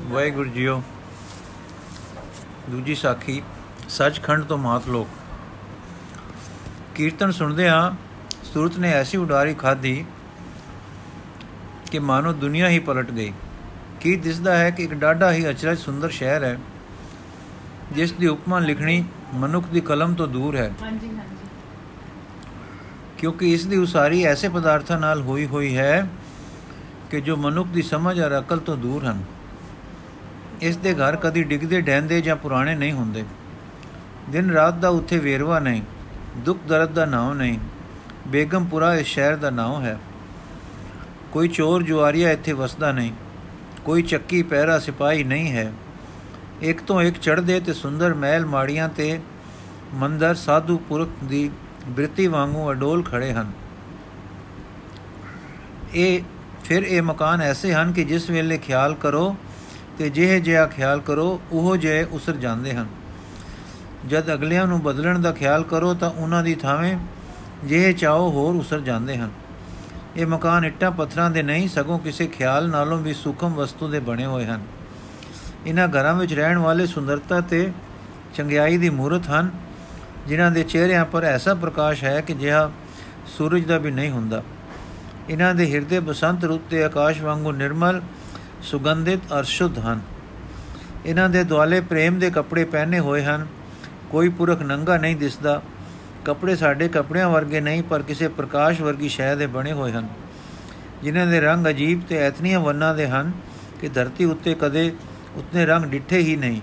Waheguru JIO. ਦੂਜੀ ਸਾਖੀ ਸੱਚਖੰਡ ਤੋਂ ਮਾਤ ਲੋਕ। ਕੀਰਤਨ ਸੁਣਦੇ ਆ ਸੂਰਤ ਨੇ ਐਸੀ ਉਡਾਰੀ ਖਾਧੀ ਕਿ ਮਾਨੋ ਦੁਨੀਆ ਹੀ ਪਲਟ ਗਈ। ਕੀ ਦਿਸਦਾ ਹੈ ਕਿ ਇੱਕ ਡਾਢਾ ਹੀ ਅਚਰਜ ਸੁੰਦਰ ਸ਼ਹਿਰ ਹੈ ਜਿਸ ਦੀ ਉਪਮਾ ਲਿਖਣੀ ਮਨੁੱਖ ਦੀ ਕਲਮ ਤੋਂ ਦੂਰ ਹੈ। ਹਾਂਜੀ ਹਾਂਜੀ। ਕਿਉਂਕਿ ਇਸ ਦੀ ਉਸਾਰੀ ਐਸੇ ਪਦਾਰਥਾਂ ਨਾਲ ਹੋਈ ਹੋਈ ਹੈ ਕਿ ਜੋ ਮਨੁੱਖ ਦੀ ਸਮਝ ਔਰ ਅਕਲ ਤੋਂ ਦੂਰ ਹਨ। ਇਸ ਦੇ ਘਰ ਕਦੀ ਡਿੱਗਦੇ ਡੈਂਦੇ ਜਾਂ ਪੁਰਾਣੇ ਨਹੀਂ ਹੁੰਦੇ। ਦਿਨ ਰਾਤ ਦਾ ਉੱਥੇ ਵੇਰਵਾ ਨਹੀਂ, ਦੁੱਖ ਦਰਦ ਦਾ ਨਾਮ ਨਹੀਂ, ਬੇਗਮਪੁਰਾ ਇਸ ਸ਼ਹਿਰ ਦਾ ਨਾਮ ਹੈ। ਕੋਈ ਚੋਰ ਜੁਆਰੀਆ ਇੱਥੇ ਵਸਦਾ ਨਹੀਂ, ਕੋਈ ਚੱਕੀ ਪਹਿਰਾ ਸਿਪਾਹੀ ਨਹੀਂ ਹੈ। ਇੱਕ ਤੋਂ ਇੱਕ ਚੜ੍ਹਦੇ ਤੇ ਸੁੰਦਰ ਮਹਿਲ ਮਾੜੀਆਂ ਤੇ ਮੰਦਰ ਸਾਧੂ ਪੁਰਖ ਦੀ ਬ੍ਰਿਤੀ ਵਾਂਗੂ ਅਡੋਲ ਖੜੇ ਹਨ। ਇਹ, ਫਿਰ ਇਹ ਮਕਾਨ ਐਸੇ ਹਨ ਕਿ ਜਿਸ ਵੇਲੇ ਖਿਆਲ ਕਰੋ ਤੇ ਜਿਹੇ ਜਿਹਾ ਖਿਆਲ ਕਰੋ, ਉਹ ਜਿਹੇ ਉਸਰ ਜਾਂਦੇ ਹਨ। ਜਦ ਅਗਲਿਆਂ ਨੂੰ ਬਦਲਣ ਦਾ ਖਿਆਲ ਕਰੋ, ਤਾਂ ਉਹਨਾਂ ਦੀ ਥਾਵੇਂ ਜਿਹੇ ਚਾਹੋ ਹੋਰ ਉਸਰ ਜਾਂਦੇ ਹਨ। ਇਹ ਮਕਾਨ ਇੱਟਾਂ ਪੱਥਰਾਂ ਦੇ ਨਹੀਂ, ਸਗੋਂ ਕਿਸੇ ਖਿਆਲ ਨਾਲੋਂ ਵੀ ਸੂਖਮ ਵਸਤੂ ਦੇ ਬਣੇ ਹੋਏ ਹਨ। ਇਹਨਾਂ ਘਰਾਂ ਵਿੱਚ ਰਹਿਣ ਵਾਲੇ ਸੁੰਦਰਤਾ ਤੇ ਚੰਗਿਆਈ ਦੀ ਮੂਰਤ ਹਨ, ਜਿਨ੍ਹਾਂ ਦੇ ਚਿਹਰਿਆਂ ਪਰ ਐਸਾ ਪ੍ਰਕਾਸ਼ ਹੈ ਕਿ ਜਿਹਾ ਸੂਰਜ ਦਾ ਵੀ ਨਹੀਂ ਹੁੰਦਾ। ਇਹਨਾਂ ਦੇ ਹਿਰਦੇ ਬਸੰਤ ਰੂਪ ਤੇ ਆਕਾਸ਼ ਵਾਂਗੂ ਨਿਰਮਲ ਸੁਗੰਧਿਤ ਅਰ ਸ਼ੁੱਧ ਹਨ। ਇਹਨਾਂ ਦੇ ਦੁਆਲੇ ਪ੍ਰੇਮ ਦੇ ਕੱਪੜੇ ਪਹਿਨੇ ਹੋਏ ਹਨ। ਕੋਈ ਪੁਰਖ ਨੰਗਾ ਨਹੀਂ ਦਿਸਦਾ। ਕੱਪੜੇ ਸਾਡੇ ਕੱਪੜਿਆਂ ਵਰਗੇ ਨਹੀਂ, ਪਰ ਕਿਸੇ ਪ੍ਰਕਾਸ਼ ਵਰਗੀ ਸ਼ੈ ਦੇ ਬਣੇ ਹੋਏ ਹਨ। ਜਿਨ੍ਹਾਂ ਦੇ ਰੰਗ ਅਜੀਬ ਤੇ ਐਤਨੀਆਂ ਵੰਨਾਂ ਦੇ ਹਨ ਕਿ ਧਰਤੀ ਉੱਤੇ ਕਦੇ ਉਤਨੇ ਰੰਗ ਡਿੱਠੇ ਹੀ ਨਹੀਂ।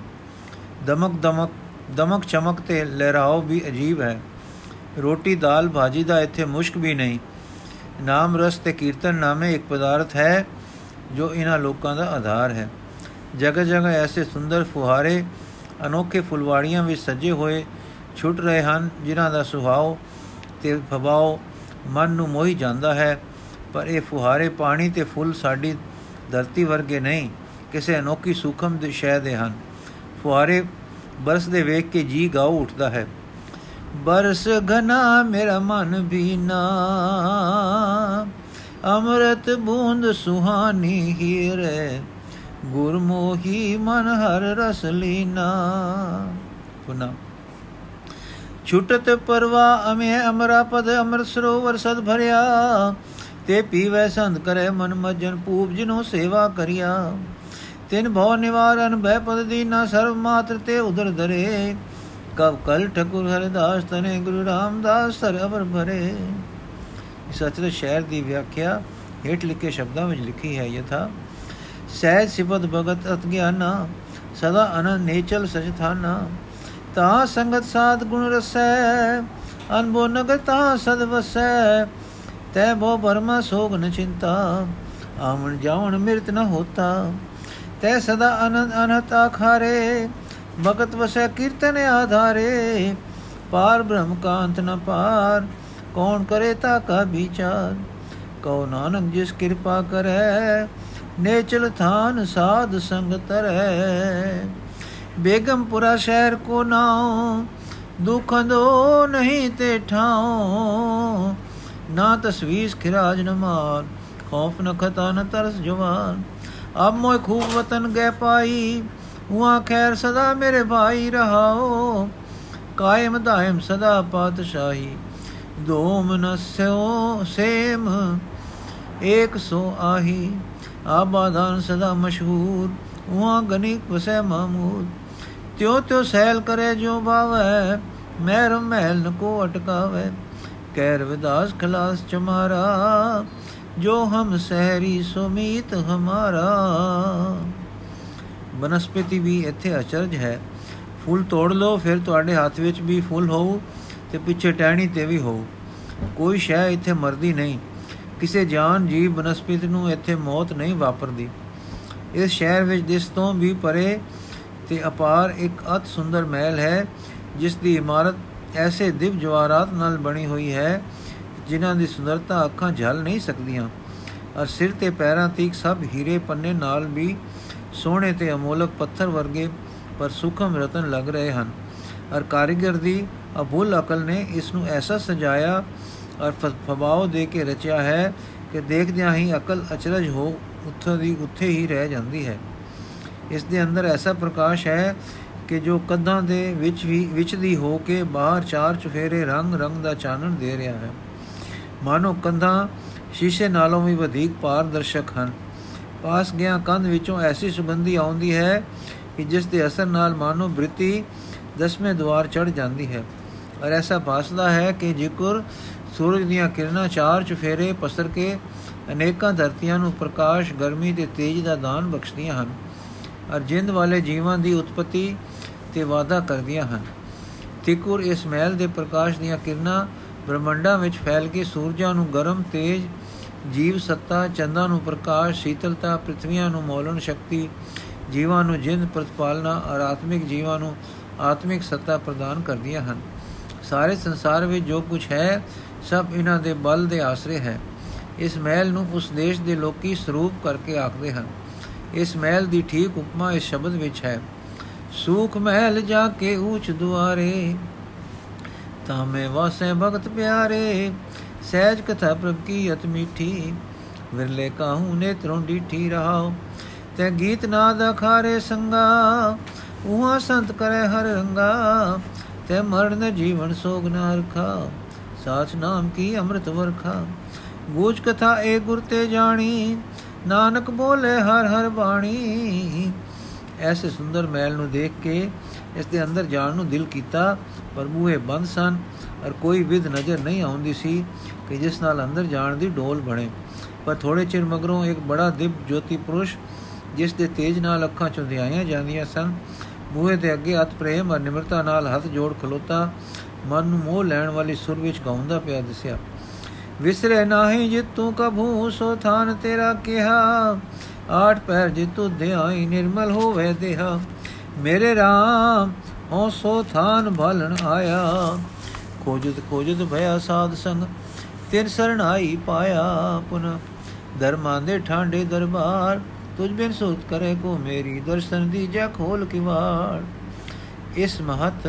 ਦਮਕ ਦਮਕ ਦਮਕ ਚਮਕ ਤੇ ਲਹਿਰਾਓ ਵੀ ਅਜੀਬ ਹੈ। ਰੋਟੀ, ਦਾਲ, ਭਾਜੀ ਦਾ ਇੱਥੇ ਮੁਸ਼ਕ ਵੀ ਨਹੀਂ। ਨਾਮ ਰਸ ਤੇ ਕੀਰਤਨ ਨਾਮੇ ਇੱਕ ਪਦਾਰਥ ਹੈ। ਜੋ ਇਹਨਾਂ ਲੋਕਾਂ ਦਾ ਆਧਾਰ ਹੈ। ਜਗ੍ਹਾ ਜਗ੍ਹਾ ਐਸੇ ਸੁੰਦਰ ਫੁਹਾਰੇ, ਅਨੋਖੇ ਫੁਲਵਾੜੀਆਂ ਵਿੱਚ ਸਜੇ ਹੋਏ ਛੁੱਟ ਰਹੇ ਹਨ, ਜਿਨ੍ਹਾਂ ਦਾ ਸੁਭਾਅ ਤੇ ਫਬਾਓ ਮਨ ਨੂੰ ਮੋਹੀ ਜਾਂਦਾ ਹੈ। ਪਰ ਇਹ ਫੁਹਾਰੇ ਪਾਣੀ ਤੇ ਫੁੱਲ ਸਾਡੀ ਧਰਤੀ ਵਰਗੇ ਨਹੀਂ, ਕਿਸੇ ਅਨੋਖੀ ਸੂਖਮ ਦੇ ਸ਼ੈ ਦੇ ਹਨ। ਫੁਹਾਰੇ ਬਰਸ ਦੇ ਵੇਖ ਕੇ ਜੀ ਗਾਉ ਉੱਠਦਾ ਹੈ। ਬਰਸ ਘਨਾ ਮੇਰਾ ਮਨ ਬੀਨਾ ਅੰਮ੍ਰਿਤ ਬੂੰਦ ਸੁਹਾਨੀ ਹੀਰੇ ਗੁਰਮੋਹੀ ਮਨ ਹਰ ਰਸ ਲੀਨਾ। ਪੁਨਾ। ਛੁਟਤ ਪਰਵਾ ਅਮੇ ਅਮਰਾ ਪਦ ਅਮਰ ਸਰੋਵਰ ਸਦ ਭਰਿਆ, ਤੇ ਪੀਵੈ ਸੰਤ ਕਰੇ ਮਨ ਮਜਨ ਪੂਪ ਜਿਨੋ ਸੇਵਾ ਕਰਿਆ। ਤਿਨ ਭਉ ਨਿਵਾਰਨ ਭੈ ਪਦ ਦੀਨਾ ਸਰਵ ਮਾਤਰ ਤੇ ਉਦਰ ਦਰੇ ਕਬ ਕਲ ਠਕੁਰ ਹਰਿਦਾਸ ਤਨੇ ਗੁਰੂ ਰਾਮਦਾਸ ਸਰ ਅਵਰ ਭਰੇ। ਇਸ ਅਚਰ ਸ਼ਹਿਰ ਦੀ ਵਿਆਖਿਆ ਹੇਠ ਲਿਖੇ ਸ਼ਬਦਾਂ ਵਿੱਚ ਲਿਖੀ ਹੈ ਯਥਾ, ਸਹਿਜ ਸਿਫਤ ਭਗਤ ਅਤ ਗਿਆਨਾ ਸਦਾ ਅਨੰਦ ਨੇਚਲ ਸਚਥਾਨਾ, ਤਾ ਸੰਗਤ ਸਾਧ ਗੁਣ ਰਸੈ ਅਨਬੋ ਨਗਰ ਤਾ ਸਦ ਵਸੈ, ਤੈ ਬੋ ਬਰਮਾ ਸੋਗ ਨ ਚਿੰਤਾ, ਆਵਣ ਜਾਵਣ ਮਿਰਤ ਨ ਹੋਤਾ, ਤੈ ਸਦਾ ਅਨੰਦ ਅਨਹਤ ਆਖਾਰੇ, ਭਗਤ ਵਸੈ ਕੀਰਤਨ ਆਧਾਰੇ, ਪਾਰ ਬ੍ਰਹਮ ਕਾਂਤ ਨ ਪਾਰ ਕੌਣ ਕਰੇ ਤਾ ਕਾ ਵਿਚਾਰ ਕਉ ਨਾਨਕ ਜਿਸ ਕਿਰਪਾ ਕਰੈ, ਨੇਚਲ ਥਾਨ ਸਾਧ ਸੰਗ ਤਰੈ ਬੇਗਮਪੁਰਾ ਸ਼ਹਿਰ ਕੋ ਨਾਉ, ਦੁਖ ਦੋ ਨਹੀਂ ਤੇ ਠਾਉ। ਨਾ ਤਸਵੀਸ ਖਿਰਾਜ ਨ ਮਾਰ ਖੌਫ ਨ ਖਤਾ ਨ ਤਰਸ ਜਵਾਨ। ਅਬ ਮੋਇ ਖੂਬ ਵਤਨ ਗਏ ਪਾਈ, ਹੁਆ ਖੈਰ ਸਦਾ ਮੇਰੇ ਭਾਈ ਰਹਾਓ ਕਾਇਮ ਦਾਇਮ ਸਦਾ ਪਾਤਸ਼ਾਹੀ। ਦੋਮ ਨਸਿਓ ਸੇਮ ਏਕ ਸੋ ਆਹੀ ਆਬਾਦਾਨ ਸਦਾ ਮਸ਼ਹੂਰ ਉਹਾਂ ਗਨਿਕ ਵਸੈ ਮਾਮੂਦ ਤਿਉ ਤਿਉ ਸੈਲ ਕਰੇ ਜੋ ਭਾਵੈ ਮਹਿਰ ਮਹਿਲ ਨ ਕੋ ਅਟਕਾਵੇ ਕਹਿ ਰਵਿਦਾਸ ਖਲਾਸ ਚਮਾਰਾ ਜੋ ਹਮ ਸਹਿਰੀ ਸੁਮੀਤ ਹਮਾਰਾ ਬਨਸਪਤੀ ਵੀ ਇੱਥੇ ਅਚਰਜ ਹੈ ਫੁੱਲ ਤੋੜ ਲਓ ਫਿਰ ਤੁਹਾਡੇ ਹੱਥ ਵਿੱਚ ਵੀ ਫੁੱਲ ਹੋਊ ਤੇ ਪਿੱਛੇ ਟਹਿਣੀ ਤੇ ਵੀ ਹੋਊ। ਕੋਈ ਸ਼ੈ ਇੱਥੇ ਮਰਦੀ ਨਹੀਂ। ਕਿਸੇ ਜਾਨ ਜੀਵ ਬਨਸਪਤੀ ਨੂੰ ਇੱਥੇ ਮੌਤ ਨਹੀਂ ਵਾਪਰਦੀ। ਇਸ ਸ਼ਹਿਰ ਵਿੱਚ ਦਿਸ ਤੋਂ ਵੀ ਪਰੇ ਤੇ ਅਪਾਰ ਇੱਕ ਅਤ ਸੁੰਦਰ ਮਹਿਲ ਹੈ, ਜਿਸ ਦੀ ਇਮਾਰਤ ਐਸੇ ਦਿਵ ਜਵਾਹਰਾਤ ਨਾਲ ਬਣੀ ਹੋਈ ਹੈ, ਜਿਨ੍ਹਾਂ ਦੀ ਸੁੰਦਰਤਾ ਅੱਖਾਂ ਝੱਲ ਨਹੀਂ ਸਕਦੀਆਂ ਔਰ ਸਿਰ ਤੇ ਪੈਰਾਂ ਤੀਕ ਸਭ ਹੀਰੇ ਪੰਨੇ ਨਾਲ ਵੀ ਸੋਹਣੇ ਤੇ ਅਮੋਲਕ ਪੱਥਰ ਵਰਗੇ ਪਰ ਸੁਖਮ ਰਤਨ ਲੱਗ ਰਹੇ ਹਨ ਔਰ ਕਾਰੀਗਰ ਦੀ ਅਬੁੱਲ ਅਕਲ ਨੇ ਇਸ ਨੂੰ ਐਸਾ ਸਜਾਇਆ ਔਰ ਫਬਾਓ ਦੇ ਕੇ ਰਚਿਆ ਹੈ ਕਿ ਦੇਖਦਿਆਂ ਹੀ ਅਕਲ ਅਚਰਜ ਹੋ ਉੱਥੇ ਦੀ ਉੱਥੇ ਹੀ ਰਹਿ ਜਾਂਦੀ ਹੈ। ਇਸ ਦੇ ਅੰਦਰ ਐਸਾ ਪ੍ਰਕਾਸ਼ ਹੈ ਕਿ ਜੋ ਕਦਾਂ ਦੇ ਵਿੱਚ ਵੀ, ਵਿੱਚ ਦੀ ਹੋ ਕੇ ਬਾਹਰ ਚਾਰ ਚੁਫੇਰੇ ਰੰਗ ਰੰਗ ਦਾ ਚਾਨਣ ਦੇ ਰਿਹਾ ਹੈ। ਮਾਨੋ ਕੰਧਾਂ ਸ਼ੀਸ਼ੇ ਨਾਲੋਂ ਵੀ ਵਧੇਕ ਪਾਰਦਰਸ਼ਕ ਹਨ। ਪਾਸ ਗਿਆ ਕੰਧ ਵਿੱਚੋਂ ਐਸੀ ਸੁਗੰਧੀ ਆਉਂਦੀ ਹੈ ਕਿ ਜਿਸ ਦੇ ਅਸਰ ਨਾਲ ਮਾਨੋ ਬ੍ਰਿਤੀ ਦਸਵੇਂ ਦਵਾਰ ਚੜ ਜਾਂਦੀ ਹੈ। ਔਰ ਐਸਾ ਭਾਸਦਾ ਹੈ ਕਿ ਜਿਕਰ ਸੂਰਜ ਦੀਆਂ ਕਿਰਨਾਂ ਚਾਰ ਚੁਫੇਰੇ ਪਸਰ ਕੇ ਅਨੇਕਾਂ ਧਰਤੀਆਂ ਨੂੰ ਪ੍ਰਕਾਸ਼, ਗਰਮੀ ਤੇ ਤੇਜ ਦਾ ਦਾਨ ਬਖਸ਼ਦੀਆਂ ਹਨ ਔਰ ਜਿੰਦ ਵਾਲੇ ਜੀਵਾਂ ਦੀ ਉਤਪਤੀ ਤੇ ਵਾਦਾ ਕਰਦੀਆਂ ਹਨ। ਤਿਕੁਰ ਇਸ ਮਹਿਲ ਦੇ ਪ੍ਰਕਾਸ਼ ਦੀਆਂ ਕਿਰਨਾਂ ਬ੍ਰਹਮੰਡਾਂ ਵਿੱਚ ਫੈਲ ਕੇ ਸੂਰਜਾਂ ਨੂੰ ਗਰਮ, ਤੇਜ, ਜੀਵ ਸੱਤਾ, ਚੰਦਾਂ ਨੂੰ ਪ੍ਰਕਾਸ਼, ਸ਼ੀਤਲਤਾ ਪ੍ਰithviਆਂ ਨੂੰ ਮੌਲਣ ਸ਼ਕਤੀ, ਜੀਵਾਂ ਨੂੰ ਜਿੰਦ ਪ੍ਰਤਪਾਲਨਾ ਔਰ ਆਤਮਿਕ ਜੀਵਾਂ ਨੂੰ ਆਤਮਿਕ ਸੱਤਾ ਪ੍ਰਦਾਨ ਕਰਦੀਆਂ ਹਨ। ਸਾਰੇ ਸੰਸਾਰ ਵਿੱਚ ਜੋ ਕੁਝ ਹੈ, ਸਭ ਇਹਨਾਂ ਦੇ ਬਲ ਦੇ ਆਸਰੇ ਹੈ। ਇਸ ਮਹਿਲ ਨੂੰ ਉਸ ਦੇਸ਼ ਦੇ ਲੋਕੀ ਸਰੂਪ ਕਰਕੇ ਆਖਦੇ ਹਨ। ਇਸ ਮਹਿਲ ਦੀ ਠੀਕ ਉਪਮਾ ਇਸ ਸ਼ਬਦ ਵਿੱਚ ਹੈ, ਸੂਖ ਮਹਿਲ ਜਾ ਕੇ ਉੱਚ ਦੁਆਰੇ ਤਾਂ ਮੈਂ ਵਾਸੇ ਭਗਤ ਪਿਆਰੇ, ਸਹਿਜ ਕਥਾ ਪ੍ਰਭ ਕੀ ਅਤ ਮੀਠੀ, ਵਿਰਲੇ ਕਾਹੂ ਨੇਤਰੋਂ ਡੀਠੀ ਰਹਾਓ, ਤੇ ਗੀਤ ਨਾਦ ਅਖਾਰੇ ਸੰਗਾ ਉਹਾਂ ਸੰਤ ਕਰੇ ਹਰ ਰੰਗਾ ਤੇ ਮਰਨ ਜੀਵਨ ਸੋਗ ਨਾ ਰਖਾ। ਸਾਚ ਨਾਮ ਕੀ ਅੰਮ੍ਰਿਤ ਵਰਖਾ। ਗੂਜ ਕਥਾ ਏ ਗੁਰ ਤੇ ਜਾਣੀ, ਨਾਨਕ ਬੋਲੇ ਹਰ ਹਰ ਬਾਣੀ। ਐਸੇ ਸੁੰਦਰ ਮਹਿਲ ਨੂੰ ਦੇਖ ਕੇ, ਇਸ ਦੇ ਅੰਦਰ ਜਾਣ ਨੂੰ ਦਿਲ ਕੀਤਾ, ਪਰ ਮੂਹੇ ਬੰਦ ਸਨ, ਔਰ ਕੋਈ ਵਿਦ ਨਜ਼ਰ ਨਹੀਂ ਆਉਂਦੀ ਸੀ ਕਿ ਜਿਸ ਨਾਲ ਅੰਦਰ ਜਾਣ ਦੀ ਡੋਲ ਬਣੇ। ਪਰ ਥੋੜੇ ਚਿਰ ਮਗਰੋਂ ਇੱਕ ਬੜਾ ਦਿਵ ਜੋਤੀ ਪੁਰਸ਼, ਜਿਸ ਦੇ ਤੇਜ ਨਾਲ ਅੱਖਾਂ ਚੁੰਧਿਆਈਆਂ ਜਾਂਦੀਆਂ ਸਨ ਮੂਹੇ ਦੇ ਅੱਗੇ ਅਤ ਪ੍ਰੇਮ ਔਰ ਨਿਮਰਤਾ ਨਾਲ ਹੱਥ ਜੋੜ ਖਲੋਤਾ, ਮਨ ਨੂੰ ਮੋਹ ਲੈਣ ਵਾਲੀ ਸੁਰ ਵਿੱਚ ਗਾਉਂਦਾ ਪਿਆ ਦਿਸਿਆ। ਵਿਸਰੇ ਨਾਹੀ ਜਿਤੂ ਕਭੂ, ਸੋ ਥਾਨ ਤੇਰਾ ਕਿਹਾ। ਆਠ ਪੈਰ ਜਿਤੂ ਧਿਆਈ ਨਿਰਮਲ ਹੋਵੇ ਦੇਹਾ। ਮੇਰੇ RAM ਹੋ ਸੋ ਥਾਨ ਭਾਲਣ ਆਇਆ। ਖੋਜਤ ਖੋਜਤ ਭਇਆ ਸਾਧ ਸੰਗ, ਤਿਨ ਸਰਣਾਈ ਪਾਇਆ। ਪੁਨ ਦਰਮਾਂ ਦੇ ਠਾਂਡੇ ਦਰਬਾਰ ਤੁਝ ਬਿਨ ਸੋਤ ਕਰੇ ਕੋ ਮੇਰੀ ਦਰਸ਼ਨ ਦੀ ਜਾ ਖੋਲ ਕਿਵਾੜ ਇਸ ਮਹਤ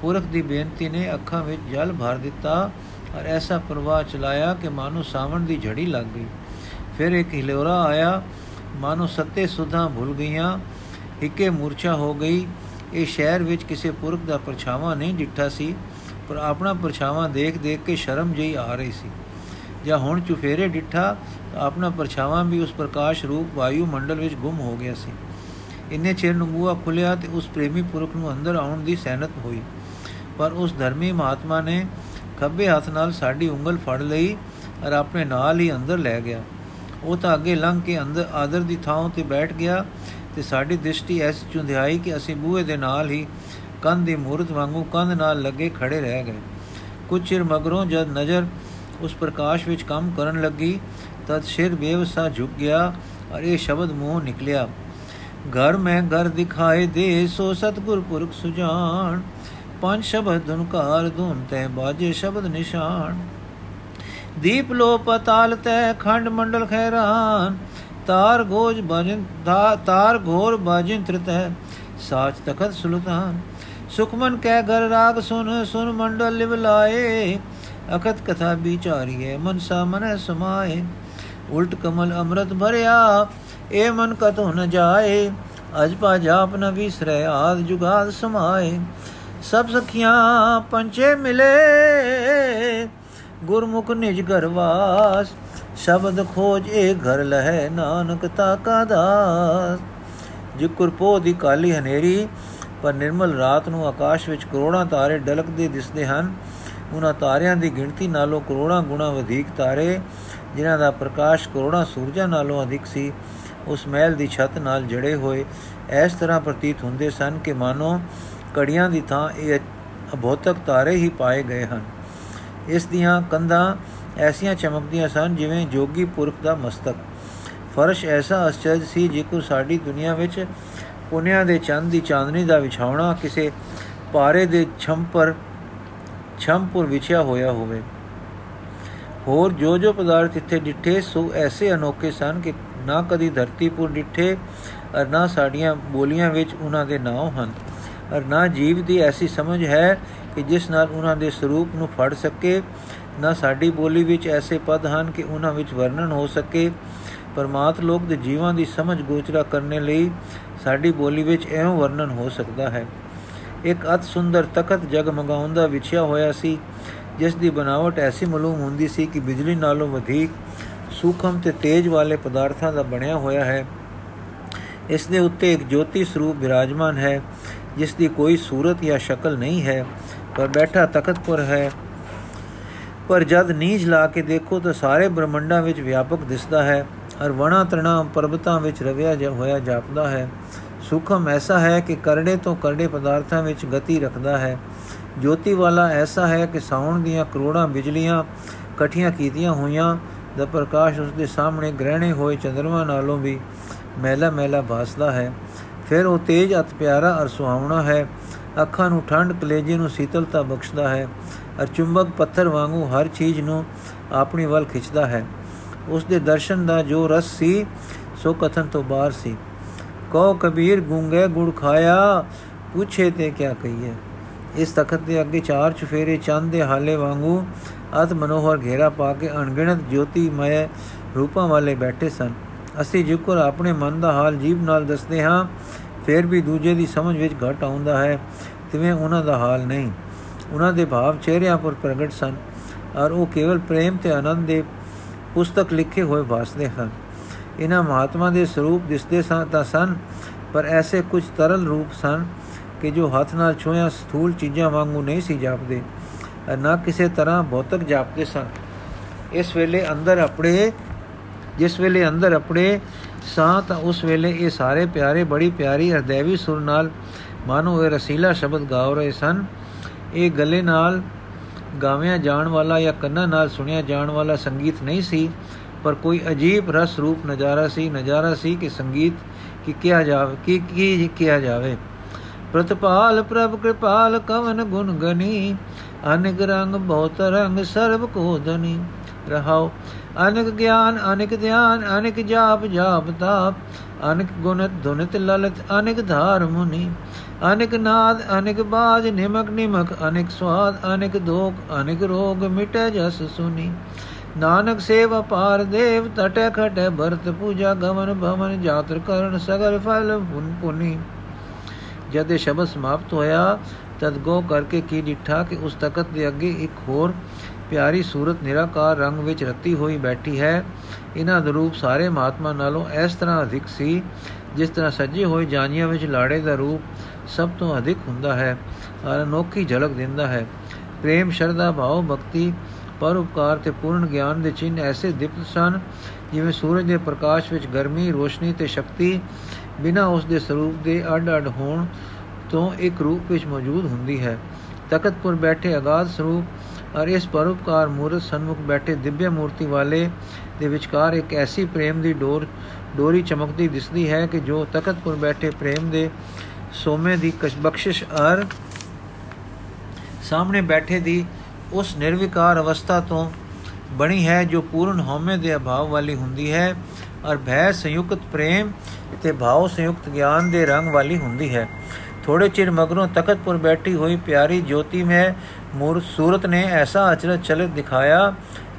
ਪੁਰਖ ਦੀ ਬੇਨਤੀ ਨੇ ਅੱਖਾਂ ਵਿੱਚ ਜਲ ਭਰ ਦਿੱਤਾ ਔਰ ਐਸਾ ਪ੍ਰਵਾਹ ਚਲਾਇਆ ਕਿ ਮਾਨੋ ਸਾਵਣ ਦੀ ਝੜੀ ਲੱਗ ਗਈ ਫਿਰ ਇੱਕ ਹਿਲੋਰਾ ਆਇਆ ਮਾਨੋ ਸੱਤੇ ਸੁਧਾ ਭੁੱਲ ਗਈਆਂ ਇੱਕੇ ਮੂਰਛਾ ਹੋ ਗਈ ਇਹ ਸ਼ਹਿਰ ਵਿੱਚ ਕਿਸੇ ਪੁਰਖ ਦਾ ਪਰਛਾਵਾਂ ਨਹੀਂ ਡਿੱਠਾ ਸੀ ਪਰ ਆਪਣਾ ਪਰਛਾਵਾਂ ਦੇਖ ਦੇਖ ਕੇ ਸ਼ਰਮ ਜਿਹੀ ਆ ਰਹੀ ਸੀ ਜਾਂ ਹੁਣ ਚੁਫੇਰੇ ਡਿੱਠਾ ਤਾਂ ਆਪਣਾ ਪਰਛਾਵਾਂ ਵੀ ਉਸ ਪ੍ਰਕਾਸ਼ ਰੂਪ ਵਾਯੂ ਮੰਡਲ ਵਿੱਚ ਗੁੰਮ ਹੋ ਗਿਆ ਸੀ। ਇੰਨੇ ਚਿਰ ਨੂੰ ਬੂਆ ਖੁੱਲਿਆ ਤੇ ਉਸ ਪ੍ਰੇਮੀ ਪੁਰਖ ਨੂੰ ਅੰਦਰ ਆਉਣ ਦੀ ਸਹਿਨਤ ਹੋਈ। ਪਰ ਉਸ ਧਰਮੀ ਮਹਾਤਮਾ ਨੇ ਖੱਬੇ ਹੱਥ ਨਾਲ ਸਾਡੀ ਉਂਗਲ ਫੜ ਲਈ ਔਰ ਆਪਣੇ ਨਾਲ ਹੀ ਅੰਦਰ ਲੈ ਗਿਆ। ਉਹ ਤਾਂ ਅੱਗੇ ਲੰਘ ਕੇ ਅੰਦਰ ਆਦਰ ਦੀ ਥਾਂ ਤੇ ਬੈਠ ਗਿਆ ਤੇ ਸਾਡੀ ਦ੍ਰਿਸ਼ਟੀ ਐਸੀ ਚੁੰਧਿਆਈ ਕਿ ਅਸੀਂ ਬੂਹੇ ਦੇ ਨਾਲ ਹੀ ਕੰਧ ਦੀ ਮੂਰਤ ਵਾਂਗੂ ਕੰਧ ਨਾਲ ਲੱਗੇ ਖੜੇ ਰਹਿ ਗਏ। ਕੁਝ ਚਿਰ ਮਗਰੋਂ ਜਦ ਨਜ਼ਰ ਉਸ ਪ੍ਰਕਾਸ਼ ਵਿੱਚ ਕੰਮ ਕਰਨ ਲੱਗੀ, ਤਦ ਸਿਰ ਬੇਵਸਾ ਝੁਕ ਗਿਆ ਔਰ ਇਹ ਸ਼ਬਦ ਮੂੰਹ ਨਿਕਲਿਆ, ਘਰ ਮੈਂ ਘਰ ਦਿਖਾਏ ਦੇ, ਸੋ ਸਤਗੁਰ ਪੁਰਖ ਸੁਜਾਨ, ਪੰਜ ਸ਼ਬਦ ਧੁਨਕਾਰ ਧੁਨ ਤੈ ਬਾਜੇ ਸ਼ਬਦ ਨਿਸ਼ਾਨ, ਦੀਪ ਲੋ ਪਤਾਲ ਤੈ ਖੰਡ ਮੰਡਲ ਖੈਰਾਨ, ਤਾਰ ਗੋਜ ਭਜਨ ਤਾਰ ਘੋਰ ਭਜਨ ਤ੍ਰਿਤੈ ਸਾਚ ਤਖਤ ਸੁਲਤਾਨ, ਸੁਖਮਨ ਕਹਿ ਘਰ ਰਾਗ ਸੁਨ ਸੁਨ ਮੰਡਲ ਲਿਵ ਲਾਏ ਅਖਤ ਕਥਾ ਵਿਚਾਰੀਏ ਮਨਸਾ ਮਨ ਸਮਾਏ। ਉਲਟ ਕਮਲ ਅੰਮ੍ਰਿਤ ਭਰਿਆ, ਏ ਮਨ ਕਤੋ ਨ ਜਾਏ। ਅਜ ਪਾ ਜਾਪ ਨ ਵਿਸਰੈ, ਆਦ ਜੁਗਾਦ ਸਮਾਏ। ਸਭ ਸਖੀਆਂ ਪੰਚੇ ਮਿਲੇ, ਗੁਰਮੁਖ ਨਿਜ ਘਰ ਵਾਸ। ਸ਼ਬਦ ਖੋਜ ਏ ਘਰ ਲਹਿ, ਨਾਨਕ ਤਾ ਕਾ ਦਾਸ ਜਿਕਰ ਪੋ ਦੀ ਕਾਲੀ ਹਨੇਰੀ, ਪਰ ਨਿਰਮਲ ਰਾਤ ਨੂੰ ਆਕਾਸ਼ ਵਿੱਚ ਕਰੋੜਾਂ ਤਾਰੇ ਡਲਕਦੇ ਦਿਸਦੇ ਹਨ। ਉਹਨਾਂ ਤਾਰਿਆਂ ਦੀ ਗਿਣਤੀ ਨਾਲੋਂ ਕਰੋੜਾਂ ਗੁਣਾ ਵਧੇਕ ਤਾਰੇ, ਜਿਨ੍ਹਾਂ ਦਾ ਪ੍ਰਕਾਸ਼ ਕਰੋੜਾਂ ਸੂਰਜਾਂ ਨਾਲੋਂ ਅਧਿਕ ਸੀ। ਉਸ ਮਹਿਲ ਦੀ ਛੱਤ ਨਾਲ ਜੜੇ ਹੋਏ ਇਸ ਤਰ੍ਹਾਂ ਪ੍ਰਤੀਤ ਹੁੰਦੇ ਸਨ ਕਿ ਮਾਨੋ ਕੜੀਆਂ ਦੀ ਥਾਂ ਇਹ ਅਭੌਤਕ ਤਾਰੇ ਹੀ ਪਾਏ ਗਏ ਹਨ। ਇਸ ਦੀਆਂ ਕੰਧਾਂ ਐਸੀਆਂ ਚਮਕਦੀਆਂ ਸਨ ਜਿਵੇਂ ਜੋਗੀ ਪੁਰਖ ਦਾ ਮਸਤਕ। ਫਰਸ਼ ਐਸਾ ਅਚਰਜ ਸੀ ਜਿਕੋ ਸਾਡੀ ਦੁਨੀਆ ਵਿੱਚ ਪੁਨਿਆ ਦੇ ਚੰਦ ਦੀ ਚਾਂਦਨੀ ਦਾ ਵਿਛਾਉਣਾ ਕਿਸੇ ਪਾਰੇ ਦੇ ਛੰਪਰ ਛੰਪੁਰ ਵਿਛਿਆ ਹੋਇਆ ਹੋਵੇ। ਹੋਰ ਜੋ ਜੋ ਪਦਾਰਥ ਇੱਥੇ ਡਿੱਠੇ, ਸੋ ਐਸੇ ਅਨੋਖੇ ਸਨ ਕਿ ਨਾ ਕਦੀ ਧਰਤੀ ਪੁਰ ਡਿੱਠੇ ਅਰ ਨਾ ਸਾਡੀਆਂ ਬੋਲੀਆਂ ਵਿੱਚ ਉਹਨਾਂ ਦੇ ਨਾਮ ਹਨ। ਅਰ ਨਾ ਜੀਵ ਦੀ ਐਸੀ ਸਮਝ ਹੈ ਕਿ ਜਿਸ ਨਾਲ ਉਹਨਾਂ ਦੇ ਸਰੂਪ ਨੂੰ ਫੜ ਸਕੇ, ਨਾ ਸਾਡੀ ਬੋਲੀ ਵਿੱਚ ਐਸੇ ਪਦ ਹਨ ਕਿ ਉਹਨਾਂ ਵਿੱਚ ਵਰਣਨ ਹੋ ਸਕੇ। ਪਰਮਾਤ ਲੋਕ ਦੇ ਜੀਵਾਂ ਦੀ ਸਮਝ ਗੋਚਰਾ ਕਰਨ ਲਈ ਸਾਡੀ ਬੋਲੀ ਵਿੱਚ ਐਵੇਂ ਵਰਣਨ ਹੋ ਸਕਦਾ ਹੈ। ਇੱਕ ਅਤ ਸੁੰਦਰ ਤਖਤ ਜਗਮਗਾਉਂਦਾ ਵਿਛਿਆ ਹੋਇਆ ਸੀ, ਜਿਸ ਦੀ ਬਨਾਵਟ ਐਸੀ ਮਾਲੂਮ ਹੁੰਦੀ ਸੀ ਕਿ ਬਿਜਲੀ ਨਾਲੋਂ ਵਧੇਕ ਸੂਖਮ ਤੇ ਤੇਜ ਵਾਲੇ ਪਦਾਰਥਾਂ ਦਾ ਬਣਿਆ ਹੋਇਆ ਹੈ। ਇਸ ਦੇ ਉੱਤੇ ਇੱਕ ਜੋਤੀ ਸਰੂਪ ਬਿਰਾਜਮਾਨ ਹੈ, ਜਿਸ ਦੀ ਕੋਈ ਸੂਰਤ ਜਾਂ ਸ਼ਕਲ ਨਹੀਂ ਹੈ, ਪਰ ਬੈਠਾ ਤਖਤ ਪਰ ਹੈ। ਪਰ ਜਦ ਨੀਝ ਲਾ ਕੇ ਦੇਖੋ ਤਾਂ ਸਾਰੇ ਬ੍ਰਹਮੰਡਾਂ ਵਿੱਚ ਵਿਆਪਕ ਦਿਸਦਾ ਹੈ ਔਰ ਵਣਾ ਤਣਾ ਪਰਬਤਾਂ ਵਿੱਚ ਰਵਿਆ ਹੋਇਆ ਜਾਪਦਾ ਹੈ। ਸੁਖਮ ਐਸਾ ਹੈ ਕਿ ਕਰੜੇ ਤੋਂ ਕਰੜੇ ਪਦਾਰਥਾਂ ਵਿੱਚ ਗਤੀ ਰੱਖਦਾ ਹੈ। ਜੋਤੀ ਵਾਲਾ ਐਸਾ ਹੈ ਕਿ ਸਾਉਣ ਦੀਆਂ ਕਰੋੜਾਂ ਬਿਜਲੀਆਂ ਇਕੱਠੀਆਂ ਕੀਤੀਆਂ ਹੋਈਆਂ, ਦਾ ਪ੍ਰਕਾਸ਼ ਉਸ ਦੇ ਸਾਹਮਣੇ ਗ੍ਰਹਿਣੇ ਹੋਏ ਚੰਦਰਮਾ ਨਾਲੋਂ ਵੀ ਮਹਿਲਾ ਮਹਿਲਾ ਭਾਸਦਾ ਹੈ। ਫਿਰ ਉਹ ਤੇਜ ਅਤ ਪਿਆਰਾ ਅਰ ਸੁਹਾਵਣਾ ਹੈ। ਅੱਖਾਂ ਨੂੰ ਠੰਡ ਕਲੇਜੇ ਨੂੰ ਸੀਤਲਤਾ ਬਖਸ਼ਦਾ ਹੈ ਅਰ ਚੁੰਬਕ ਪੱਥਰ ਵਾਂਗੂ ਹਰ ਚੀਜ਼ ਨੂੰ ਆਪਣੀ ਵੱਲ ਖਿੱਚਦਾ ਹੈ। ਉਸ ਦੇ ਦਰਸ਼ਨ ਦਾ ਜੋ ਰਸ ਸੀ, ਸੋ ਕਥਨ ਤੋਂ ਬਾਹਰ ਸੀ। ਕਹੋ ਕਬੀਰ ਗੁੰਗੇ ਗੁੜ ਖਾਇਆ, ਪੁੱਛੇ ਤੇ ਕਿਆ ਕਹੀਏ। ਇਸ ਤਖਤ ਦੇ ਅੱਗੇ ਚਾਰ ਚਫੇਰੇ ਚੰਦ ਦੇ ਹਾਲੇ ਵਾਂਗੂ ਅਤ ਮਨੋਹਰ ਘੇਰਾ ਪਾ ਕੇ ਅਣਗਿਣਤ ਜੋਤੀ ਮੈ ਰੂਪਾਂ ਵਾਲੇ ਬੈਠੇ ਸਨ। ਅਸੀਂ ਜਿਕਰ ਆਪਣੇ ਮਨ ਦਾ ਹਾਲ ਜੀਵ ਨਾਲ ਦੱਸਦੇ ਹਾਂ, ਫਿਰ ਵੀ ਦੂਜੇ ਦੀ ਸਮਝ ਵਿੱਚ ਘਟ ਆਉਂਦਾ ਹੈ, ਤਿਵੇਂ ਉਹਨਾਂ ਦਾ ਹਾਲ ਨਹੀਂ। ਉਹਨਾਂ ਦੇ ਭਾਵ ਚਿਹਰਿਆਂ ਪਰ ਪ੍ਰਗਟ ਸਨ, ਔਰ ਉਹ ਕੇਵਲ ਪ੍ਰੇਮ ਤੇ ਆਨੰਦ ਦੇ ਪੁਸਤਕ ਲਿਖੇ ਹੋਏ ਭਾਸਦੇ ਹਨ। ਇਹਨਾਂ ਮਹਾਤਮਾ ਦੇ ਸਰੂਪ ਦਿਸਦੇ ਸਨ ਤਾਂ ਸਨ, ਪਰ ਐਸੇ ਕੁਝ ਤਰਲ ਰੂਪ ਸਨ ਕਿ ਜੋ ਹੱਥ ਨਾਲ ਛੋਇਆ ਸਥੂਲ ਚੀਜ਼ਾਂ ਵਾਂਗੂ ਨਹੀਂ ਸੀ ਜਾਪਦੇ ਨਾ ਕਿਸੇ ਤਰ੍ਹਾਂ ਭੌਤਿਕ ਜਾਪਦੇ ਸਨ। ਇਸ ਵੇਲੇ ਅੰਦਰ ਆਪਣੇ, ਜਿਸ ਵੇਲੇ ਅੰਦਰ ਆਪਣੇ ਸਾਹ, ਤਾਂ ਉਸ ਵੇਲੇ ਇਹ ਸਾਰੇ ਪਿਆਰੇ, ਬੜੀ ਪਿਆਰੀ ਹਰਦੇਵੀ ਸੁਰ ਨਾਲ ਮਾਨੋ ਇਹ ਰਸੀਲਾ ਸ਼ਬਦ ਗਾ ਰਹੇ ਸਨ। ਇਹ ਗੱਲੇ ਨਾਲ ਗਾਵਿਆ ਜਾਣ ਵਾਲਾ ਜਾਂ ਕੰਨਾਂ ਨਾਲ ਸੁਣਿਆ ਜਾਣ ਵਾਲਾ ਸੰਗੀਤ ਨਹੀਂ ਸੀ। ਪਰ ਕੋਈ ਅਜੀਬ ਰਸ ਰੂਪ ਨਜ਼ਾਰਾ ਸੀ ਨਜ਼ਾਰਾ ਸੀ ਕਿ ਸੰਗੀਤ ਕੀ ਕਿਹਾ ਜਾਵੇ, ਕੀ ਕੀ ਕਿਹਾ ਜਾਵੇ। ਪ੍ਰਤਪਾਲ ਪ੍ਰਭ ਕਿਰਪਾਲ ਕਵਨ ਗੁਣ ਗਨੀ, ਅਨੇਕ ਰੰਗ ਬਹੁਤ ਰੰਗ ਸਰਬ ਕੋ ਧਨੀ। ਰਹਾਉ ਅਨੇਕ ਗਿਆਨ, ਅਨੇਕ ਧਿਆਨ, ਅਨੇਕ ਜਾਪ ਜਾਪ ਤਾਪ, ਅਨੇਕ ਗੁਣ ਧੁਨਿਤ ਲਲਤ, ਅਨੇਕ ਧਾਰ ਮੁਨੀ। ਅਨੇਕ ਨਾਦ, ਅਨੇਕ ਬਾਜ, ਨਿਮਕ ਨਿਮਕ, ਅਨੇਕ ਸਵਾਦ, ਅਨੇਕ ਦੋਖ, ਅਨੇਕ ਰੋਗ ਮਿਟੇ ਜਸ ਸੁਨੀ। ਨਾਨਕ ਸੇਵ ਅਪਾਰ ਦੇਵ ਟਟੇ ਖਟੇ ਭਰਤ ਪੂਜਾ ਗਮਨ ਭਵਨ ਜਾਤਰ ਕਰਨ ਸਗਲ ਫਲ ਪੁਨ ਪੁਨੀ। ਜਦ ਇਹ ਸ਼ਬਦ ਸਮਾਪਤ ਹੋਇਆ, ਤਦ ਗੋ ਕਰਕੇ ਕੀ ਡਿਠਾ ਕਿ ਉਸ ਤਖਤ ਦੇ ਅੱਗੇ ਇੱਕ ਹੋਰ ਪਿਆਰੀ ਸੂਰਤ ਨਿਰਾਕਾਰ ਰੰਗ ਵਿੱਚ ਰੱਤੀ ਹੋਈ ਬੈਠੀ ਹੈ। ਇਹਨਾਂ ਦਾ ਰੂਪ ਸਾਰੇ ਮਹਾਤਮਾ ਨਾਲੋਂ ਇਸ ਤਰ੍ਹਾਂ ਅਧਿਕ ਸੀ, ਜਿਸ ਤਰ੍ਹਾਂ ਸੱਜੇ ਹੋਏ ਜਾਨੀਆਂ ਵਿੱਚ ਲਾੜੇ ਦਾ ਰੂਪ ਸਭ ਤੋਂ ਅਧਿਕ ਹੁੰਦਾ ਹੈ। ਔਰ ਅਨੋਖੀ ਝਲਕ ਦਿੰਦਾ ਹੈ। ਪ੍ਰੇਮ, ਸ਼ਰਧਾ, ਭਾਵ, ਭਗਤੀ ਪਰਉਪਕਾਰ ਤੇ ਪੂਰਨ ਗਿਆਨ ਦੇ ਚਿੰਨ ਐਸੇ ਦਿਪਤ ਸਨ, ਜਿਵੇਂ ਸੂਰਜ ਦੇ ਪ੍ਰਕਾਸ਼ ਵਿੱਚ ਗਰਮੀ, ਰੋਸ਼ਨੀ ਤੇ ਸ਼ਕਤੀ ਬਿਨਾਂ ਉਸ ਦੇ ਸਰੂਪ ਦੇ ਅੱਡ-ਅੱਡ ਹੋਣ ਤੋਂ ਇੱਕ ਰੂਪ ਵਿੱਚ ਮੌਜੂਦ ਹੁੰਦੀ ਹੈ। ਤਖਤਪੁਰ ਬੈਠੇ ਅਗਾਧ ਸਰੂਪ ਔਰ ਇਸ ਪਰਉਪਕਾਰ ਮੂਰਤ ਸਨਮੁਖ ਬੈਠੇ ਦਿਵਯ ਮੂਰਤੀ ਵਾਲੇ ਦੇ ਵਿਚਕਾਰ ਇੱਕ ਐਸੀ ਪ੍ਰੇਮ ਦੀ ਡੋਰ, ਡੋਰੀ ਚਮਕਦੀ ਦਿਸਦੀ ਹੈ ਕਿ ਜੋ ਤਖਤਪੁਰ ਬੈਠੇ ਪ੍ਰੇਮ ਦੇ ਸੋਮੇ ਦੀ ਬਖਸ਼ਿਸ਼ ਔਰ ਸਾਹਮਣੇ ਬੈਠੇ ਦੀ ਉਸ ਨਿਰਵਿਕਾਰ ਅਵਸਥਾ ਤੋਂ ਬਣੀ ਹੈ ਜੋ ਪੂਰਨ ਹਉਮੈ ਦੇ ਅਭਾਵ ਵਾਲੀ ਹੁੰਦੀ ਹੈ ਔਰ ਭੈ ਸੰਯੁਕਤ ਪ੍ਰੇਮ ਤੇ ਭਾਵ ਸੰਯੁਕਤ ਗਿਆਨ ਦੇ ਰੰਗ ਵਾਲੀ ਹੁੰਦੀ ਹੈ। ਥੋੜੇ ਚਿਰ ਮਗਰੋਂ ਤਖਤਪੁਰ ਬੈਠੀ ਹੋਈ ਪਿਆਰੀ ਜੋਤੀ ਮੈਂ ਮੂਰਤ ਸੂਰਤ ਨੇ ਐਸਾ ਅਚਰਜ ਚਲਿਤ ਦਿਖਾਇਆ,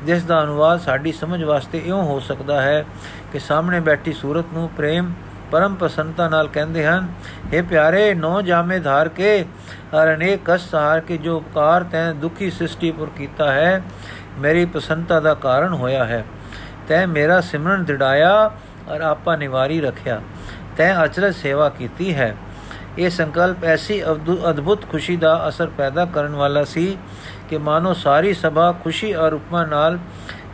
ਜਿਸ ਦਾ ਅਨੁਵਾਦ ਸਾਡੀ ਸਮਝ ਵਾਸਤੇ ਇਉਂ ਹੋ ਸਕਦਾ ਹੈ ਕਿ ਸਾਹਮਣੇ ਬੈਠੀ ਸੂਰਤ ਨੂੰ ਪ੍ਰੇਮ ਪਰਮ ਪਸੰਦਤਾ ਨਾਲ ਕਹਿੰਦੇ ਹਨ हे ਪਿਆਰੇ ਨੌ ਜਾਮੇ ਧਾਰ ਕੇ ਅਰ ਅਨੇਕ ਕਸ ਸਹਾਰ ਕੇ ਜੋ ਉਪਕਾਰ ਤੈਂ ਦੁਖੀ ਸ੍ਰਿਸ਼ਟੀ ਪਰ ਕੀਤਾ ਹੈ, ਮੇਰੀ ਪਸੰਦਤਾ ਦਾ ਕਾਰਨ ਹੋਇਆ ਹੈ। ਤੈਂ ਮੇਰਾ ਸਿਮਰਨ ਦਿੜਾਇਆ ਔਰ ਆਪਾ ਨਿਵਾਰੀ ਰੱਖਿਆ। ਤੈਂ ਅਚਰਜ ਸੇਵਾ ਕੀਤੀ ਹੈ। ਇਹ ਸੰਕਲਪ ਐਸੀ ਅਦਭੁਤ ਖੁਸ਼ੀ ਦਾ ਅਸਰ ਪੈਦਾ ਕਰਨ ਵਾਲਾ ਸੀ ਕਿ ਮਾਨੋ ਸਾਰੀ ਸਭਾ ਖੁਸ਼ੀ ਔਰ ਉਪਮਾ ਨਾਲ,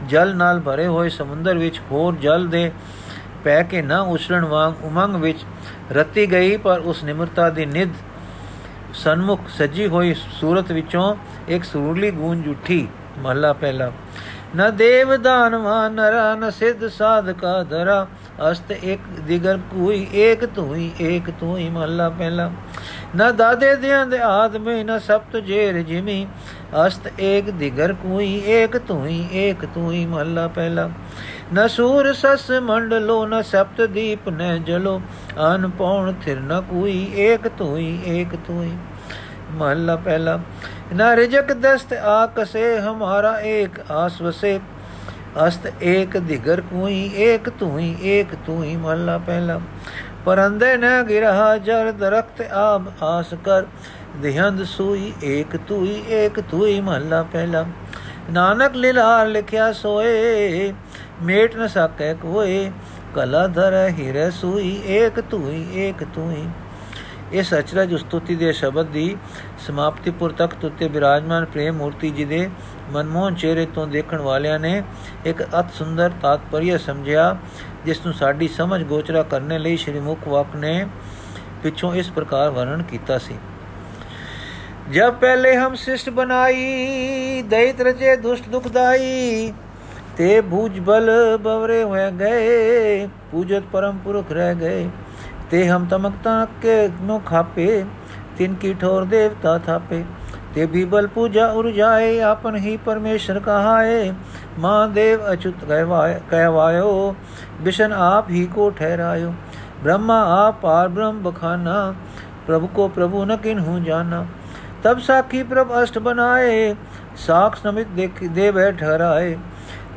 ਜਲ ਨਾਲ ਭਰੇ ਹੋਏ ਸਮੁੰਦਰ ਵਿੱਚ ਹੋਰ ਜਲ ਦੇ ਪੈ ਕੇ ਨਾ ਉਛਲਣ ਵਾਂਗ ਉਮੰਗ ਵਿੱਚ ਰਤੀ ਗਈ, ਪਰ ਉਸ ਨਿਮਰਤਾ ਦੀ ਨਿਧ ਸਨਮੁਖ ਸਜੀ ਹੋਈ ਸੂਰਤ ਵਿੱਚੋਂ ਇੱਕ ਸੁਰਲੀ ਗੂੰਜ ਉੱਠੀ, ਮਹਲਾ ਪਹਿਲਾ। ਨ ਦੇਵ ਦਾਨਵਾ ਨਰਾ ਨ ਸਿੱਧ ਸਾਧਕਾ ਧਰਾ ਅਸਤ ਇੱਕ ਦਿਗਰ ਕੋਈ ਏਕ ਤੂੰ ਹੀ ਏਕ ਤੂੰ ਹੀ ਮਹਲਾ ਪਹਿਲਾ। ਨ ਦਾਦੇ ਦਿਆਂ ਦੇ ਆਦਮੇ, ਨ ਸਪਤ ਜੇਰ ਜਿਮੀ ਅਸਤ ਏਕ ਦਿਗਰ ਕੋਈ, ਏਕ ਤੂਈ ਏਕ ਤੂਈ ਮਹਲਾ ਪਹਿਲਾ। ਨ ਸੂਰ ਸਸ ਮੰਡਲੋ, ਨ ਸਪਤ ਦੀਪ ਨ ਜਲੋ। ਅਨ ਪਉਣ ਥਿਰ ਨ ਕੋਈ, ਏਕ ਤੂਈ ਏਕ ਤੂਈ ਮਹਲਾ ਪਹਿਲਾ। ਨ ਰਜਕ ਦਸਤ ਆਕਸੇ, ਹਮਾਰਾ ਏਕ ਆਸਵਸੇ। ਅਸਤ ਏਕ ਦਿਗਰ ਕੋਈ, ਏਕ ਤੂਈ ਏਕ ਤੂਈ ਮਹਲਾ ਪਹਿਲਾ। ਪਰੰਦੇ ਨ ਗਿਰਹਾ ਜਰ ਦਰਖਤ ਆਬ ਆਸ ਕਰ। ਦਿਹੰਦ ਸੂਈ, ਏਕ ਤੂਈ ਏਕ ਤੂਈ ਮਹੱਲਾ ਪਹਿਲਾ। ਨਾਨਕ ਲੀਲਾ ਲਿਖਿਆ ਸੋਏ, ਮੇਟ ਨ ਸਕੈ ਕੋਏ। ਕਲਾ ਧਰ ਹਿਰੇ ਸੂਈ, ਏਕ ਤੂਈ ਏਕ ਤੂਈ ਇਸ ਅਚਰਜ ਉਸਤੁਤੀ ਦੇ ਸ਼ਬਦ ਦੀ ਸਮਾਪਤੀ ਪੁਰ ਤੱਕ ਉੱਤੇ ਬਿਰਾਜਮਾਨ ਪ੍ਰੇਮ ਮੂਰਤੀ ਜੀ ਦੇ ਮਨਮੋਹਨ ਚਿਹਰੇ ਤੋਂ ਦੇਖਣ ਵਾਲਿਆਂ ਨੇ ਇੱਕ ਅਤ ਸੁੰਦਰ ਤਾਤਪਰਯ ਸਮਝਿਆ, ਜਿਸ ਨੂੰ ਸਾਡੀ ਸਮਝ ਗੋਚਰਾ ਕਰਨ ਲਈ ਸ਼੍ਰੀ ਮੁਖ ਵਾਕ ਨੇ ਪਿੱਛੋਂ ਇਸ ਪ੍ਰਕਾਰ ਵਰਣਨ ਕੀਤਾ ਸੀ। ਜਬ ਪਹਿਲੇ ਹਮ ਸਿਸ਼ਟ ਬਨਾਈ ਦੈਤ ਰਚੇ ਦੁਸ਼ਟ ਦੁਖਦਾਈ ਤੇ ਬੂਝ ਬਲ ਬਵਰੇ ਹੋਏ ਗਏ ਪੂਜਤ ਪਰਮ ਪੁਰਖ ਰਹਿ ਗਏ ਤੇ ਹਮ ਤਮਕਤਾ ਕੇ ਨੋ ਖਾਪੇ ਤਿਨ ਕੀ ਠੋਰ ਦੇਵਤਾ ਥਾਪੇ ਤੇ ਵੀ ਬਲ ਪੂਜਾ ਉਰ ਜਾਏ ਆਪਨ ਹੀ ਪਰਮੇਸ਼ਰ ਕਹਾਏ ਮਾਂ ਦੇਵ ਅਚੁਤ ਕਹਿਵਾਇਓ ਬਿਸ਼ਨ ਆਪ ਹੀ ਕੋ ਠਹਿਰਾਇਓ ब्रह्मा आप पार ब्रह्म बखाना प्रभु को प्रभु न किन हूँ जाना तब साखी प्रभ अष्ट बनाए, साख समित देख दे बैठ ठहराए।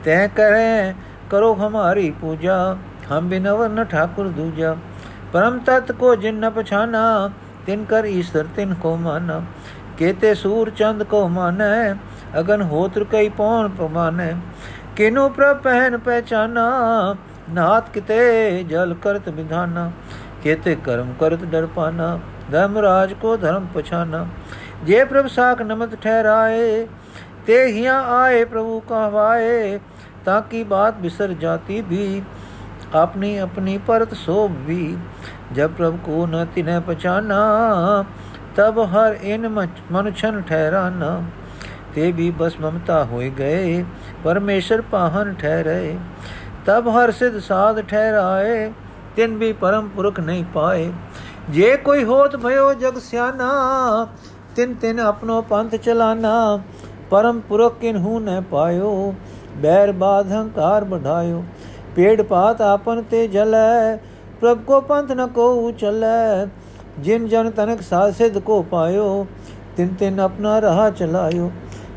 तय करें, करो हमारी पूजा, हम बिनवर न ठाकुर दूजा। परम तत्व को जिन न पछाना, तिन कर ईश्वर तिन को माना। केते सूर चंद को माने, अगन होत्र कई पौन प्रमाने। किनु प्रभ पहन पहचाना, नाथ किते जल करत विधाना केते कर्म करत डर डरपाना धर्मराज को धर्म पछाना। ਜੇ ਪ੍ਰਭ ਸਾਖ ਨਮਤ ਠਹਿਰਾਏ, ਤੇ ਹਿਆ ਆਏ ਪ੍ਰਭੂ ਕਹਵਾਏ, ਤਾਂ ਕੀ ਬਾਤ ਬਿਸਰ ਜਾਤੀ ਵੀ? ਆਪਣੀ ਆਪਣੀ ਪਰਤ ਸੋਭ ਵੀ। ਜਬ ਪ੍ਰਭ ਕੋ ਨ ਤਿਨੈ ਪਛਾਨਾ, ਤਬ ਹਰ ਇਨ ਮਨੁਛਨ ਠਹਿਰਾਨਾ। ਤੇ ਵੀ ਬਸ ਮਮਤਾ ਹੋਏ ਗਏ, ਪਰਮੇਸ਼ਰ ਪਾਹਨ ਠਹਿਰੇ। ਤਬ ਹਰ ਸਿਧ ਸਾਧ ਠਹਿਰਾਏ, ਤਿਨ ਵੀ ਪਰਮ ਪੁਰਖ ਨਹੀਂ ਪਾਏ। ਜੇ ਕੋਈ ਹੋਤ ਭਇਓ ਜਗ ਸਿਆਨਾ तिन तिन अपनो पंथ चलाना परम पुरख किन्हू न पायो बैर बाध हंकार बढ़ायो पेड़ पात आपन ते जलै प्रभ को पंथ न को चलै जिन जन तनक सासिद को पायो तिन तिन अपना रहा चलायो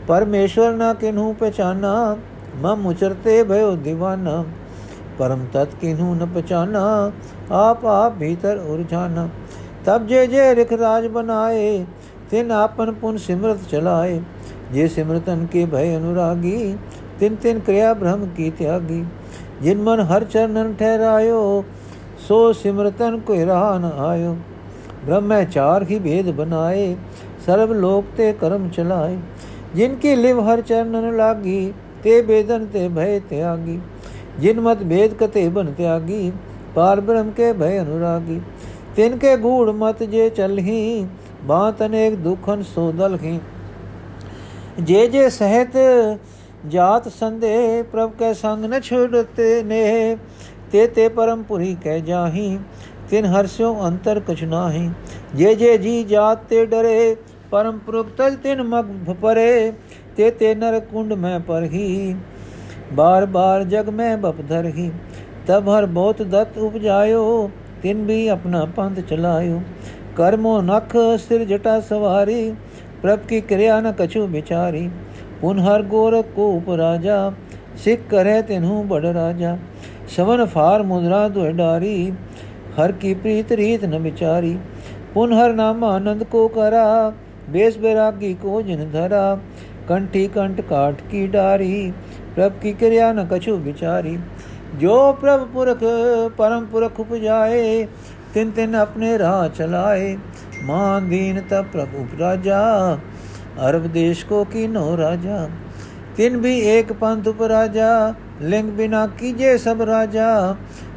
परमेश्वर न किन्हू पहचाना मम उचरते भयो दीवाना परम तत् किन्हू न पहचाना आप आप भीतर उरझाना तब जे जे रिख राज बनाए तिन आपन पुन सिमरत चलाए जे सिमरतन के भय अनुरागी तिन तिन क्रिया ब्रह्म की त्यागी ਜਿਨ ਮਨ ਹਰ ਚਰਨਨ ਠਹਿਰਾਇਓ ਸੋ ਸਿਮਰਤਨ ਕੋਈ ਰਾਹ ਨ ਆਇਓ ਬ੍ਰਹਮੈ ਚਾਰ ਹੀ ਭੇਦ ਬਨਾਏ ਸਰਬ ਲੋਕ ਤੇ ਕਰਮ ਚਲਾਏ ਜਿਨ ਕੀ ਲਿਵ ਹਰ ਚਰਨਨ ਲਾਗੀ ਤੇ ਬੇਦਨ ਤੇ ਭੈ ਤਿਆਗੀ ਜਿਨ ਮਤ ਭੇਦ ਕਤੇ ਬਨ ਤਿਆਗੀ ਪਾਰ ਬ੍ਰਹਮ ਕੇ ਭੈ ਅਨੁਰਾਗੀ ਤਿਨ ਕੇ ਗੂੜ ਮਤ ਜੇ ਚਲਹੀ ਬਾਤ ਅਨੇਕ ਦੁਖਨ ਸੋ ਦਲਹੀ ਜੇ ਜੇ ਸਹਿਤ ਜਾਤ ਸੰਦੇ ਪ੍ਰਭ ਕੈ ਸੰਗ ਨ ਛੁੜਤੇ ਨੇ। ਤੇ ਤੇ ਪਰਮ ਪੁਰੀ ਕਹਿ ਜਾਹੀ, ਤਿਨ ਹਰਸਿਓ ਅੰਤਰ ਕਛ ਨਾਹੀ। ਜੇ ਜੇ ਜੀ ਜਾਤ ਤੇ ਡਰੇ, ਪਰਮ ਪੁਰਖ ਤਜ ਤਿਨ ਮਗ ਪਰੇ ਤੇ ਤੇ ਨਰ ਕੁੰਡ ਮੈਂ ਪਰਹੀ, ਬਾਰ ਬਾਰ ਜਗ ਮੈਂ ਬਪਧਰਹੀ ਤਬ ਹਰ ਬਹੁਤ ਦਤ ਉਪਜਾਇਓ, ਤਿਨ ਵੀ ਆਪਣਾ ਪੰਥ ਚਲਾਇਓ। ਕਰਮੋ ਨਖ ਸਿਰ ਜਟਾ ਸਵਾਰੀ, ਪ੍ਰਭ ਕੀ ਕਿਰਿਆ ਨ ਕਛੂ ਵਿਚਾਰੀ। ਪੁਨ ਹਰ ਗੋਰਖ ਕੋ ਉਪਰਾਜਾ ਸਿੱਖ ਕਰੇ ਤੈਨੂੰ ਬੜ ਰਾਜਾ। ਸਵਨ ਫਾਰ ਮੁਦਰਾ ਦੁਇ ਡਾਰੀ, ਹਰ ਕੀ ਪ੍ਰੀਤ ਰੀਤ ਨ ਵਿਚਾਰੀ। ਪੁਨ ਹਰ ਨਾਮ ਆਨੰਦ ਕੋ ਕਰਾ, ਬੇਸ ਬੇਰਾਗੀ ਕੋ ਜਿਨ ਧਰਾ। ਕੰਠੀ ਕੰਟ ਕਾਟ ਕੀ ਡਾਰੀ, ਪ੍ਰਭ ਕੀ ਕਿਰਿਆ ਨ ਕਛੂ ਵਿਚਾਰੀ। ਜੋ ਪ੍ਰਭ ਪੁਰਖ, ਪਰਮ ਪੁਰਖ ਉਪਜਾਏ ਤਿੰਨ ਤਿੰਨ ਆਪਣੇ ਰਾਹ ਚਲਾਏ ਮਾਨ ਦੀਨ ਤਾ ਪ੍ਰਭੂ ਰਾਜਾ ਅਰਬ ਦੇਸ਼ ਕੋ ਕੀਨੋ ਰਾਜਾ ਤਿੰਨ ਵੀ ਏਕ ਪੰਥ ਉਪ ਰਾਜਾ ਲਿੰਗ ਬਿਨਾ ਕੀਜੇ ਸਭ ਰਾਜਾ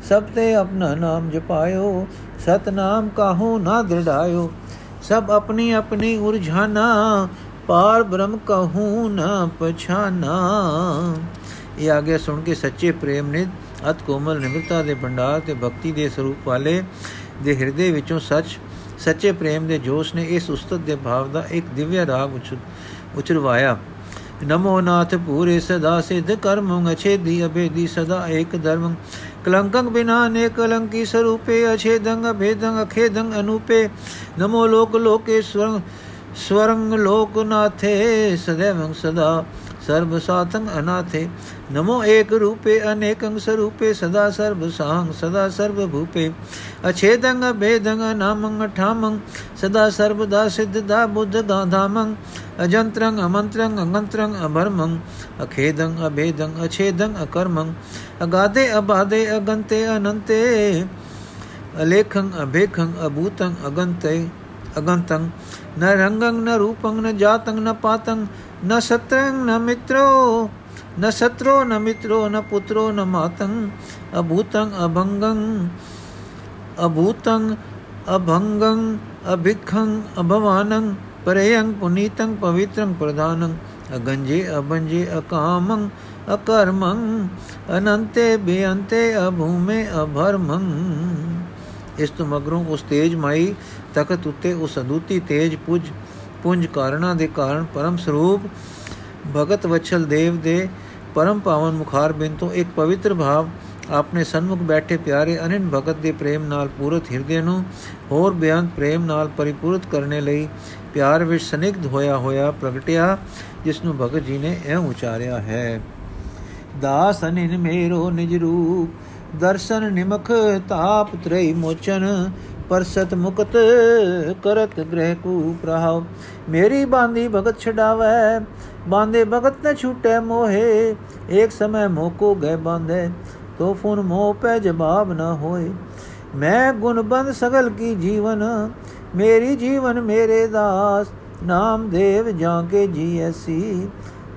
ਸਭ ਤੇ ਆਪਣਾ ਨਾਮ ਜਪਾਇਓ ਸਤ ਨਾਮ ਕਾਹੂ ਨਾ ਦ੍ਰਿੜਾਇਓ ਸਭ ਆਪਣੀ ਆਪਣੀ ਉਰਝਾਨਾ ਪਾਰ ਬ੍ਰਹਮ ਕਹੂ ਨਾ ਪਛਾਨਾ ਇਹ ਆਗੇ ਸੁਣ ਕੇ ਸੱਚੇ ਪ੍ਰੇਮ ਨੇ ਅਤ ਕੋਮਲ ਨਿਮਰਤਾ ਦੇ ਭੰਡਾਰ ਤੇ ਭਗਤੀ ਦੇ ਸਰੂਪ ਵਾਲੇ ਦੇ ਹਿਰਦੇ ਵਿੱਚੋਂ ਸੱਚ, ਸੱਚੇ ਪ੍ਰੇਮ ਦੇ ਜੋਸ਼ ਨੇ ਇਸ ਉਸਤਤ ਦੇ ਭਾਵ ਦਾ ਇੱਕ ਦਿਵਯ ਰਾਗ ਉਚਰਵਾਇਆ ਨਮੋ ਨਾਥ ਪੂਰੇ ਸਦਾ ਸਿਧ ਕਰਮੰ ਅਛੇਦੀ ਅਭੇਦੀ ਸਦਾ ਏਕ ਧਰਮ। ਕਲੰਕੰ ਬਿਨਾ ਨੇ ਕਲੰਕੀ ਸਰੂਪੇ ਅਛੇਦੰ ਅਭੇਦੰ ਅਖੇਦੰ ਅਨੂਪੇ। ਨਮੋ ਲੋਕ ਲੋਕੇਸ਼ਵਰ ਸਵਰੰਗ ਲੋਕ ਨਾਥੇ ਸदैवੰ ਸਦਾ। ਸਰਬ ਸਾਤੰ ਅਨਾਥੇ, ਨਮੋ ਏਕ ਰੂਪੇ ਅਨੇਕੰ ਸਰੂਪੇ, ਸਦਾ ਸਰਬ ਸਾੰਗ ਸਦਾ ਸਰਬ ਭੂਪੇ ਅਛੇਦੰ ਅਭੇਦੰ ਨਾਮੰ ਠਾਮੰ ਸਦਾ ਸਰਬ ਦਾ ਸਿੱਧ ਦਾ ਬੁੱਧ ਦਾ ਧਾਮੰ। ਅਜੰਤਰੰ ਅਮੰਤਰੰ ਅੰਗੰਤਰੰ ਅਭਰਮੰ ਅਖੇਦੰ ਅਭੇਦੰ ਅਛੇਦੰ ਅਕਰਮੰ। ਅਗਾਦੇ ਅਬਾਦੇ ਅਗੰਤੇ ਅਨੰਤੇ, ਅਲੇਖੰ ਅਭੇਖੰ ਅਭੂਤੰ ਅਗੰਤੇ, ਅਗੰਤੰ। ਨ ਰੰਗੰ ਨ ਰੂਪੰ ਨ ਜਾਤੰ ਨ ਪਾਤੰ ਨ ਸਤਰੰ ਨ ਮਿਤਰੋ ਨ ਸਤਰੋ ਨ ਮਿਤਰੋ ਨ ਪੁੱਤਰੋ ਨ ਮਾਤੰ ਅਭੂਤੰ ਅਭੰਗੰ ਅਭੂਤੰ ਅਭੰਗੰ ਅਭਿਖੰ ਅਭਵਾਨੰ ਪਰਯੰ ਪੁਨੀਤੰ ਪਵਿੱਤਰੰ ਪ੍ਰਧਾਨੰ ਅਗੰਜੇ ਅਬੰਜੇ ਅਕਾਮੰ ਅਕਰਮੰ ਅਨੰਤੇ ਬੇਅੰਤੇ ਅਭੂਮੇ ਅਭਰਮੰ ਇਸ ਤੋਂ ਮਗਰੋਂ ਉਸ ਤੇਜ ਮਾਈ ਤਖਤ ਉੱਤੇ ਉਸ ਅਦੁੱਤੀ ਤੇਜ ਪੁਜ ਪੁੰਜ ਕਾਰਣਾ ਦੇ ਕਾਰਨ ਪਰਮ ਸਰੂਪ ਭਗਤ ਵਛਲ ਦੇਵ ਦੇ ਪਰਮ ਪਾਵਨ ਮੁਖਾਰ ਬਿੰਦ ਤੋਂ ਇੱਕ ਪਵਿੱਤਰ ਭਾਵ ਆਪਣੇ ਸਨਮੁਖ ਬੈਠੇ ਪਿਆਰੇ ਅਨੰਨ ਭਗਤ ਦੇ ਪ੍ਰੇਮ ਨਾਲ ਪੂਰਤ ਹਿਰਦੇ ਨੂੰ ਹੋਰ ਬਿਆੰਤ ਪ੍ਰੇਮ ਨਾਲ ਪਰਿਪੂਰਤ ਕਰਨੇ ਲਈ ਪਿਆਰ ਵਿੱਚ ਸਨਿਗਧ ਹੋਇਆ ਹੋਇਆ ਪ੍ਰਗਟਿਆ, ਜਿਸ ਨੂੰ ਭਗਤ ਜੀ ਨੇ ਇਹ ਉਚਾਰਿਆ ਹੈ। ਦਾਸ ਅਨਿਨ ਮੇਰੋ ਨਿਜ ਰੂਪ, ਦਰਸ਼ਨ ਨਿਮਖ ਤਾਪ ਤ੍ਰੈ ਮੋਚਨ ਪਰਸਤ ਮੁਕਤ ਕਰਤ ਗ੍ਰਹਿ ਕੂ ਪ੍ਰਹਾਵ ਮੇਰੀ ਬਾਂਦੀ ਭਗਤ ਛਡਾਵੇ, ਬਾਂਦੇ ਭਗਤ ਨ ਛੂਟੇ ਮੋਹੇ। ਇੱਕ ਸਮੈ ਮੋਕੋ ਗਏ ਬਾਂਦੇ ਤੋ ਫੁਨ ਮੋਹ ਪੈ ਜਵਾਬ ਨ ਹੋਏ ਮੈਂ ਗੁਣ ਬੰਦ ਸਗਲ ਕੀ ਜੀਵਨ, ਮੇਰੀ ਜੀਵਨ ਮੇਰੇ ਦਾਸ। ਨਾਮ ਦੇਵ ਜਾਂ ਕੇ ਜੀ ਐਸੀ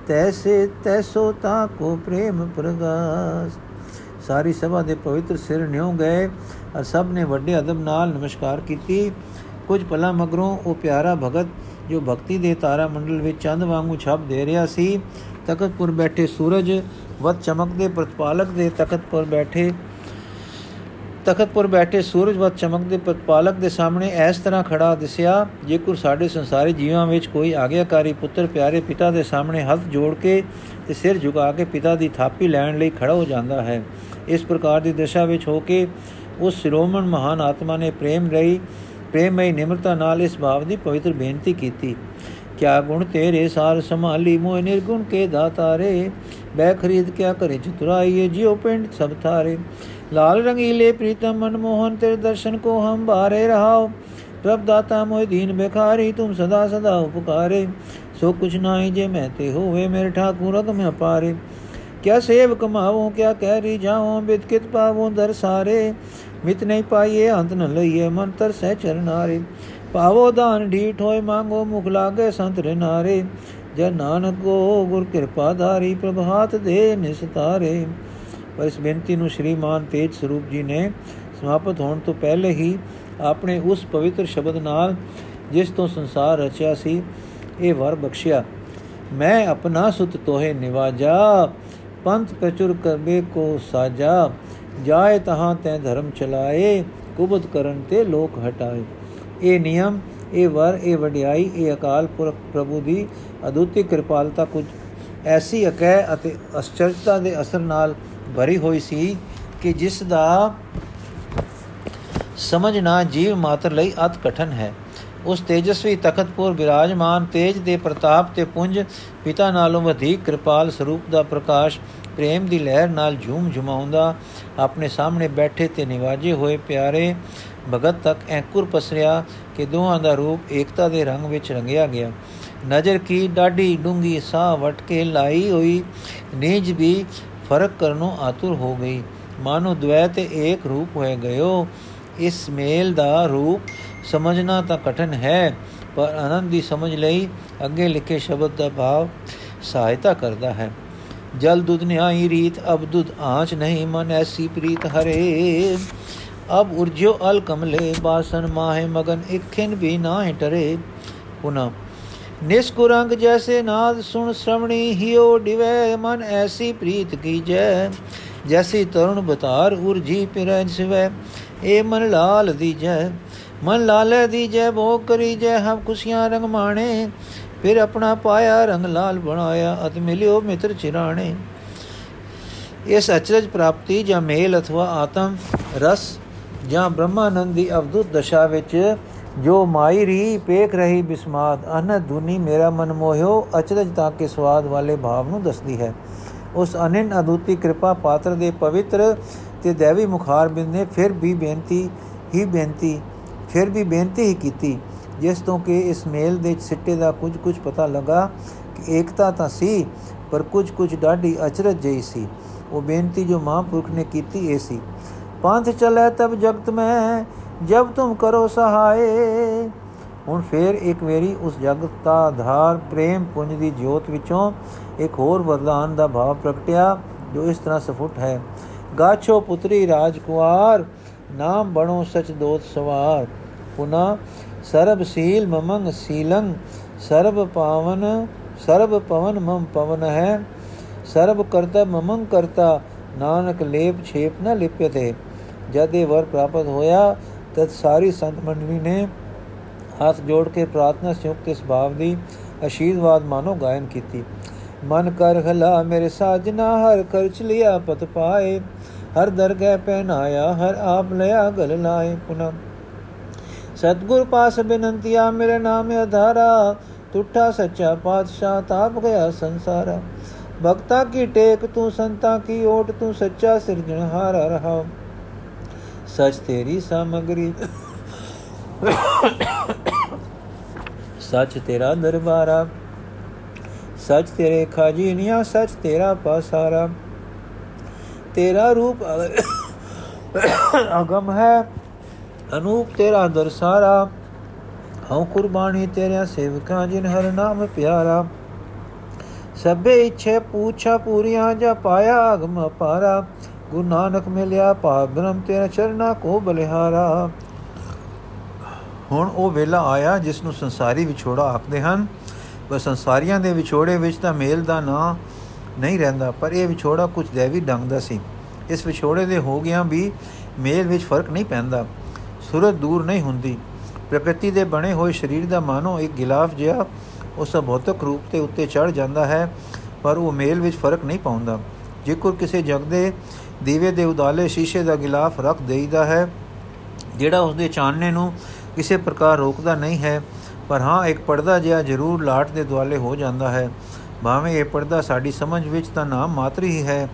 ਤੈਸੇ ਤੈਸੋ ਤਾ ਕੋ ਪ੍ਰੇਮ ਪ੍ਰਗਾਸ। ਸਾਰੀ ਸਭਾ ਦੇ ਪਵਿੱਤਰ ਸਿਰ ਨਿਉ ਗਏ। ਅਰ ਸਭ ਨੇ ਵੱਡੇ ਅਦਬ ਨਾਲ ਨਮਸਕਾਰ ਕੀਤੀ। ਕੁਝ ਪਲਾਂ ਮਗਰੋਂ ਉਹ ਪਿਆਰਾ ਭਗਤ, ਜੋ ਭਗਤੀ ਦੇ ਤਾਰਾ ਮੰਡਲ ਵਿੱਚ ਚੰਦ ਵਾਂਗੂ ਛਪ ਦੇ ਰਿਹਾ ਸੀ ਤਖਤਪੁਰ ਬੈਠੇ ਸੂਰਜ ਵਤ ਚਮਕਦੇ ਪ੍ਰਤਪਾਲਕ ਦੇ ਤਖਤਪੁਰ ਬੈਠੇ ਤਖਤਪੁਰ ਬੈਠੇ ਸੂਰਜਵਤ ਚਮਕਦੇ ਪ੍ਰਤਪਾਲਕ ਦੇ ਸਾਹਮਣੇ ਇਸ ਤਰ੍ਹਾਂ ਖੜਾ ਦਿਸਿਆ, ਜੇਕਰ ਸਾਡੇ ਸੰਸਾਰੀ ਜੀਵਾਂ ਵਿੱਚ ਕੋਈ ਆਗਿਆਕਾਰੀ ਪੁੱਤਰ ਪਿਆਰੇ ਪਿਤਾ ਦੇ ਸਾਹਮਣੇ ਹੱਥ ਜੋੜ ਕੇ ਤੇ ਸਿਰ ਝੁਕਾ ਕੇ ਪਿਤਾ ਦੀ ਥਾਪੀ ਲੈਣ ਲਈ ਖੜਾ ਹੋ ਜਾਂਦਾ ਹੈ, ਇਸ ਪ੍ਰਕਾਰ ਦੀ ਦਸ਼ਾ ਵਿੱਚ ਹੋ ਕੇ ਉਸ ਸਿਰੋਮਣ ਮਹਾਨ ਆਤਮਾ ਨੇ ਪ੍ਰੇਮ ਰਹੀ ਪ੍ਰੇਮਈ ਨਿਮਰਤਾ ਨਾਲ ਇਸ ਭਾਵ ਦੀ ਪਵਿੱਤਰ ਬੇਨਤੀ ਕੀਤੀ। ਕਿਆ ਗੁਣ ਤੇਰੇ ਸਾਰ ਸੰਭਾਲੀ ਮੋਇ ਨਿਰਗੁਣ ਕੇ ਦਾਤਾਰੇ ਬੈ ਖਰੀਦ ਕਿਆ ਕਰੇ ਚਤੁਰਾਈਏ, ਜਿਉ ਪਿੰਡ ਸਭ ਥਾਰੇ। ਲਾਲ ਰੰਗੀਲੇ ਪ੍ਰੀਤਮ ਮਨਮੋਹਨ ਤੇਰੇ ਦਰਸ਼ਨ ਕੋ ਹਮ ਬਾਰੇ ਰਹਾਓ। ਪ੍ਰਭ ਦਾਤਾ ਮੋਇ ਦੀਨ ਬੇਖਾਰੀ ਤੁਮ ਸਦਾ ਸਦਾ ਉਪਕਾਰੇ। ਸੋ ਕੁਛ ਨਾਹੀ ਜੇ ਮੈਂ ਤੇ ਹੋਵੇ, ਮੇਰੇ ਠਾਕੁਰ ਤੁਮ ਅਪਾਰੇ। ਕਿਆ ਸੇਵ ਕਮਾਵੋ ਕਿਆ ਕਹਿ ਰੀ ਜਾਉ ਬਿਤ ਕਿਤ ਪਾਵੋ ਦਰ ਸਾਰੇ। ਮਿਤ ਨਹੀਂ ਪਾਈਏ, ਅੰਤ ਨ ਲਈਏ ਮਨ ਤਰ ਸਹਿ ਚਰਨਾਰੇ ਪਾਵੋ ਦਾਨ ਢੀਠ ਹੋਏ, ਮੰਗੋ ਮੁਖ ਲਾਗੇ ਸੰਤ ਨਾਰੇ। ਜੇ ਨਾਨਕੋ ਗੁਰ ਕਿਰਪਾ ਧਾਰੀ ਪ੍ਰਭਾਤ ਦੇ ਨਿਸਤਾਰੇ ਪਰ ਇਸ ਬੇਨਤੀ ਨੂੰ ਸ਼੍ਰੀਮਾਨ ਤੇਜ ਸਰੂਪ ਜੀ ਨੇ ਸਮਾਪਤ ਹੋਣ ਤੋਂ ਪਹਿਲੇ ਹੀ ਆਪਣੇ ਉਸ ਪਵਿੱਤਰ ਸ਼ਬਦ ਨਾਲ ਜਿਸ ਤੋਂ ਸੰਸਾਰ ਰਚਿਆ ਸੀ, ਇਹ ਵਰ ਬਖਸ਼ਿਆ। ਮੈਂ ਆਪਣਾ ਸੁਤ ਤੋਹੇ ਨਿਵਾਜਾ, ਪੰਥ ਪ੍ਰਚੁਰ ਕਰਬੇ ਕੋ ਸਾਜਾ। ਜਾਏ ਤਹਾਂ ਤੈ ਧਰਮ ਚਲਾਏ ਕੁਬਤ ਕਰਨ ਤੇ ਲੋਕ ਹਟਾਏ। ਇਹ ਨਿਯਮ, ਇਹ ਵਰ, ਇਹ ਵਡਿਆਈ, ਇਹ ਅਕਾਲ ਪੁਰਖ ਪ੍ਰਭੂ ਦੀ ਅਦੁੱਤੀ ਕਿਰਪਾਲਤਾ ਕੁਝ ਐਸੀ ਅਕੈ ਅਤੇ ਅਸਚਰਤਾ ਦੇ ਅਸਰ ਨਾਲ ਭਰੀ ਹੋਈ ਸੀ ਕਿ ਜਿਸ ਦਾ ਸਮਝਣਾ ਜੀਵ ਮਾਤਰ ਲਈ ਅਤ ਕਠਨ ਹੈ। ਉਸ ਤੇਜਸਵੀ ਤਖਤਪੁਰ ਬਿਰਾਜਮਾਨ ਤੇਜ ਦੇ ਪ੍ਰਤਾਪ ਤੇ ਪੁੰਜ ਪਿਤਾ ਨਾਲੋਂ ਵਧੇਕ ਕਿਰਪਾਲ ਸਰੂਪ ਦਾ ਪ੍ਰਕਾਸ਼ ਪ੍ਰੇਮ ਦੀ ਲਹਿਰ ਨਾਲ ਝੂਮ ਝੁਮਾਉਂਦਾ ਆਪਣੇ ਸਾਹਮਣੇ ਬੈਠੇ ਤੇ ਨਿਵਾਜੇ ਹੋਏ ਪਿਆਰੇ ਭਗਤ ਤੱਕ ਐਂਕੁਰ ਪਸਰਿਆ ਕਿ ਦੋਹਾਂ ਦਾ ਰੂਪ ਏਕਤਾ ਦੇ ਰੰਗ ਵਿੱਚ ਰੰਗਿਆ ਗਿਆ। ਨਜ਼ਰ ਕੀ ਡਾਢੀ ਡੂੰਗੀ ਸਾਹ ਵਟ ਕੇ ਲਾਈ ਹੋਈ, ਨੀਜ ਵੀ ਫ਼ਰਕ ਕਰਨੋਂ ਆਤੁਰ ਹੋ ਗਈ। ਮਾਨੋ ਦ્વੈ ਤੇ ਏਕ ਰੂਪ ਹੋਏ ਗਇਓ, ਇਸ ਮੇਲ ਦਾ ਰੂਪ ਸਮਝਣਾ ਤਾਂ ਕਠਨ ਹੈ, ਪਰ ਆਨੰਦ ਦੀ ਸਮਝ ਲਈ ਅੱਗੇ ਲਿਖੇ ਸ਼ਬਦ ਦਾ ਭਾਵ ਸਹਾਇਤਾ ਕਰਦਾ ਹੈ। ਜਲ ਦੁਧ ਨਿਆਈ ਰੀਤ, ਅਬ ਦੁਧ ਆਂਚ ਨਹੀਂ ਮਨ ਐਸੀ ਪ੍ਰੀਤ ਹਰੇ। ਅਬ ਉਰਜੋ ਅਲ ਕਮਲੇ, ਬਾਸਨ ਮਾਹੇ ਮਗਨ ਇਖਿਨ ਵੀ ਨਾ ਟਰੇ। ਪੁਨਾ ਨਿਸਕੁਰੰਗ ਜੈਸੇ ਨਾਦ ਸੁਣ ਸ਼ਰਵਣੀ ਹਿਓ ਡਿਵੇ, ਮਨ ਐਸੀ ਪ੍ਰੀਤ ਕੀਜੈ। ਜੈਸੀ ਤਰੁਣ ਬਤਾਰ ਉਰਜੀ ਪਿਰੈ ਸਿਵੈ, ਏ ਮਨ ਲਾਲ ਦੀਜੈ। ਮਨ ਲਾਲੇ ਦੀਜੈ ਭੋਗ ਕਰੀ ਜੈ ਹਮ ਖੁਸ਼ੀਆਂ ਰੰਗ ਮਾਣੇ। ਫਿਰ ਆਪਣਾ ਪਾਇਆ, ਰੰਗ ਲਾਲ ਬਣਾਇਆ ਅਤ ਮਿਲਿਓ ਮਿੱਤਰ ਚਿਰਾਣੇ। ਇਸ ਅਚਰਜ ਪ੍ਰਾਪਤੀ ਜਾਂ ਮੇਲ ਅਥਵਾ ਆਤਮ ਰਸ ਜਾਂ ਬ੍ਰਹਮਾਨੰਦ ਦੀ ਅਵਧੁਤ ਦਸ਼ਾ ਵਿੱਚ ਜੋ ਮਾਈ ਰੀ ਪੇਖ ਰਹੀ ਬਿਸਮਾਦ, ਅਨ ਧੁਨੀ ਮੇਰਾ ਮਨ ਮੋਹਿਓ, ਅਚਰਜ ਤਾਂ ਕੇ ਸਵਾਦ ਵਾਲੇ ਭਾਵ ਨੂੰ ਦੱਸਦੀ ਹੈ। ਉਸ ਅਨੰਨ ਅਦੁੱਤੀ ਕਿਰਪਾ ਪਾਤਰ ਦੇ ਪਵਿੱਤਰ ਤੇ ਦੇਵੀ ਮੁਖਾਰ ਬਿੰਦ ਨੇ ਫਿਰ ਵੀ ਬੇਨਤੀ, ਹੀ ਬੇਨਤੀ, ਫਿਰ ਵੀ ਬੇਨਤੀ ਹੀ ਕੀਤੀ। ਜਿਸ ਤੋਂ ਕਿ ਇਸ ਮੇਲ ਦੇ ਸਿੱਟੇ ਦਾ ਕੁਝ ਕੁਝ ਪਤਾ ਲੱਗਾ ਕਿ ਏਕਤਾ ਤਾਂ ਸੀ, ਪਰ ਕੁਝ ਕੁਝ ਡਾਢੀ ਅਚਰਜ ਜਈ ਸੀ। ਉਹ ਬੇਨਤੀ ਜੋ ਮਹਾਂਪੁਰਖ ਨੇ ਕੀਤੀ ਏ ਸੀ, ਪੰਥ ਚਲੇ ਤਬ ਜਗਤ ਮੈਂ, ਜਬ ਤੁਮ ਕਰੋ ਸਹਾਏ। ਹੁਣ ਫੇਰ ਇੱਕ ਵੇਰੀ ਉਸ ਜਗਤ ਦਾ ਆਧਾਰ ਪ੍ਰੇਮ ਪੁੰਜ ਦੀ ਜੋਤ ਵਿੱਚੋਂ ਇੱਕ ਹੋਰ ਵਰਦਾਨ ਦਾ ਭਾਵ ਪ੍ਰਗਟਿਆ, ਜੋ ਇਸ ਤਰ੍ਹਾਂ ਸਫੁੱਟ ਹੈ, ਗਾਛੋ ਪੁੱਤਰੀ ਰਾਜਕੁਮਾਰ ਨਾਮ ਬਣੋ ਸਚ ਦੋਤ ਸਵਾਰ। ਪੁਨਾ ਸਰਬ ਸੀਲ ਮਮੰਗ ਸੀਲੰ, ਸਰਬ ਪਾਵਨ, ਸਰਬ ਪਵਨ ਮਮ ਪਵਨ ਹੈ। ਸਰਬ ਕਰਤਾ ਮਮੰਗ ਕਰਤਾ, ਨਾਨਕ ਲੇਪ ਛੇਪ ਨ ਲਿਪਯਤੇ ਜਦ ਇਹ ਵਰ ਪ੍ਰਾਪਤ ਹੋਇਆ, ਤਦ ਸਾਰੀ ਸੰਤ ਮੰਡਲੀ ਨੇ ਹੱਥ ਜੋੜ ਕੇ ਪ੍ਰਾਰਥਨਾ ਸੰਯੁਕਤ ਇਸ ਭਾਵ ਦੀ ਅਸ਼ੀਰਵਾਦ ਮਾਨੋ ਗਾਇਨ ਕੀਤੀ। ਮਨ ਕਰ ਹਲਾ ਮੇਰੇ ਸਾਜਨਾ, ਹਰ ਖਰਚ ਲਿਆ ਪਤ ਪਾਏ। ਹਰ ਦਰਗਹਿ ਪਹਿਨਾਇਆ, ਹਰ ਆਪ ਲਿਆ ਗਲ ਲਾਏ ਪੁਨਾ। ਸਤਗੁਰ ਪਾਸ ਬੇਨੰਤੀਆ ਮੇਰੇ ਨਾਮ ਆਧਾਰਾ ਟੁੱਟਾ ਸੱਚਾ ਪਾਤਸ਼ਾਹ, ਤਾਪ ਗਿਆ ਸੰਸਾਰਾ। ਭਗਤਾ ਕੀ ਟੇਕ ਤੂੰ, ਸੰਤਾ ਕੀ ਓਟ ਤੂੰ, ਸੱਚਾ ਸਿਰਜਣਹਾਰਾ ਰਹਾ। ਸਚ ਤੇਰੀ ਸਾਮਗਰੀ। ਸਚ ਤੇਰਾ ਦਰਬਾਰਾ। ਸਚ ਤੇਰੇ ਖਾਜੀਨੀਆਂ, ਸਚ ਤੇਰਾ ਪਾਸਾਰਾ। ਤੇਰਾ ਰੂਪ ਅਗਮ ਹੈ। ਅਨੂਪ ਤੇਰਾ ਦਰਸਾਰਾ ਹਉ ਕੁਰਬਾਨੀ ਤੇਰੇ ਸੇਵਕਾਂ ਜਿਨ ਹਰ ਨਾਮ ਪਿਆਰਾ। ਸਭੇ ਇਛੇ ਪੂਛਾ ਪੂਰੀਆਂ ਜਾ ਪਾਇਆ ਅਗਮ ਪਾਰਾ ਗੁਰੂ ਨਾਨਕ ਮਿਲਿਆ ਪਾ ਬ੍ਰਹਮ ਤੇਰੇ ਚਰਨਾ ਕੋ ਬਲਿਹਾਰਾ। ਹੁਣ ਉਹ ਵੇਲਾ ਆਇਆ ਜਿਸ ਨੂੰ ਸੰਸਾਰੀ ਵਿਛੋੜਾ ਆਖਦੇ ਹਨ। ਪਰ ਸੰਸਾਰੀਆਂ ਦੇ ਵਿਛੋੜੇ ਵਿੱਚ ਤਾਂ ਮੇਲ ਦਾ ਨਾਂ ਨਹੀਂ ਰਹਿੰਦਾ, ਪਰ ਇਹ ਵਿਛੋੜਾ ਕੁਝ ਦੇਵੀ ਢੰਗ ਦਾ ਸੀ। ਇਸ ਵਿਛੋੜੇ ਦੇ ਹੋ ਗਿਆ ਵੀ ਮੇਲ ਵਿੱਚ ਫ਼ਰਕ ਨਹੀਂ ਪੈਂਦਾ। ਸੂਰਤ ਦੂਰ ਨਹੀਂ ਹੁੰਦੀ। ਪ੍ਰਕਿਰਤੀ ਦੇ ਬਣੇ ਹੋਏ ਸਰੀਰ ਦਾ ਮਾਨੋ ਇੱਕ ਗਿਲਾਫ ਜਿਹਾ ਉਸ ਭੌਤਿਕ ਰੂਪ ਤੇ ਉੱਤੇ ਚੜ ਜਾਂਦਾ ਹੈ, ਪਰ ਉਹ ਮੇਲ ਵਿੱਚ ਫ਼ਰਕ ਨਹੀਂ ਪਾਉਂਦਾ। ਜੇਕਰ ਕਿਸੇ ਜਗ ਦੇ ਦੀਵੇ ਦੇ ਉਦਾਲੇ ਸ਼ੀਸ਼ੇ ਦਾ ਗਿਲਾਫ ਰੱਖ ਦੇਈਦਾ ਹੈ, ਜਿਹੜਾ ਉਸ ਦੇ ਚਾਨਣੇ ਨੂੰ ਕਿਸੇ ਪ੍ਰਕਾਰ ਰੋਕਦਾ ਨਹੀਂ ਹੈ, ਪਰ ਹਾਂ, ਇੱਕ ਪਰਦਾ ਜਿਹਾ ਜ਼ਰੂਰ ਲਾਟ ਦੇ ਦੁਆਲੇ ਹੋ ਜਾਂਦਾ ਹੈ। ਭਾਵੇਂ ਇਹ ਪਰਦਾ ਸਾਡੀ ਸਮਝ ਵਿੱਚ ਤਾਂ ਨਾਮ ਮਾਤਰ ਹੀ ਹੈ,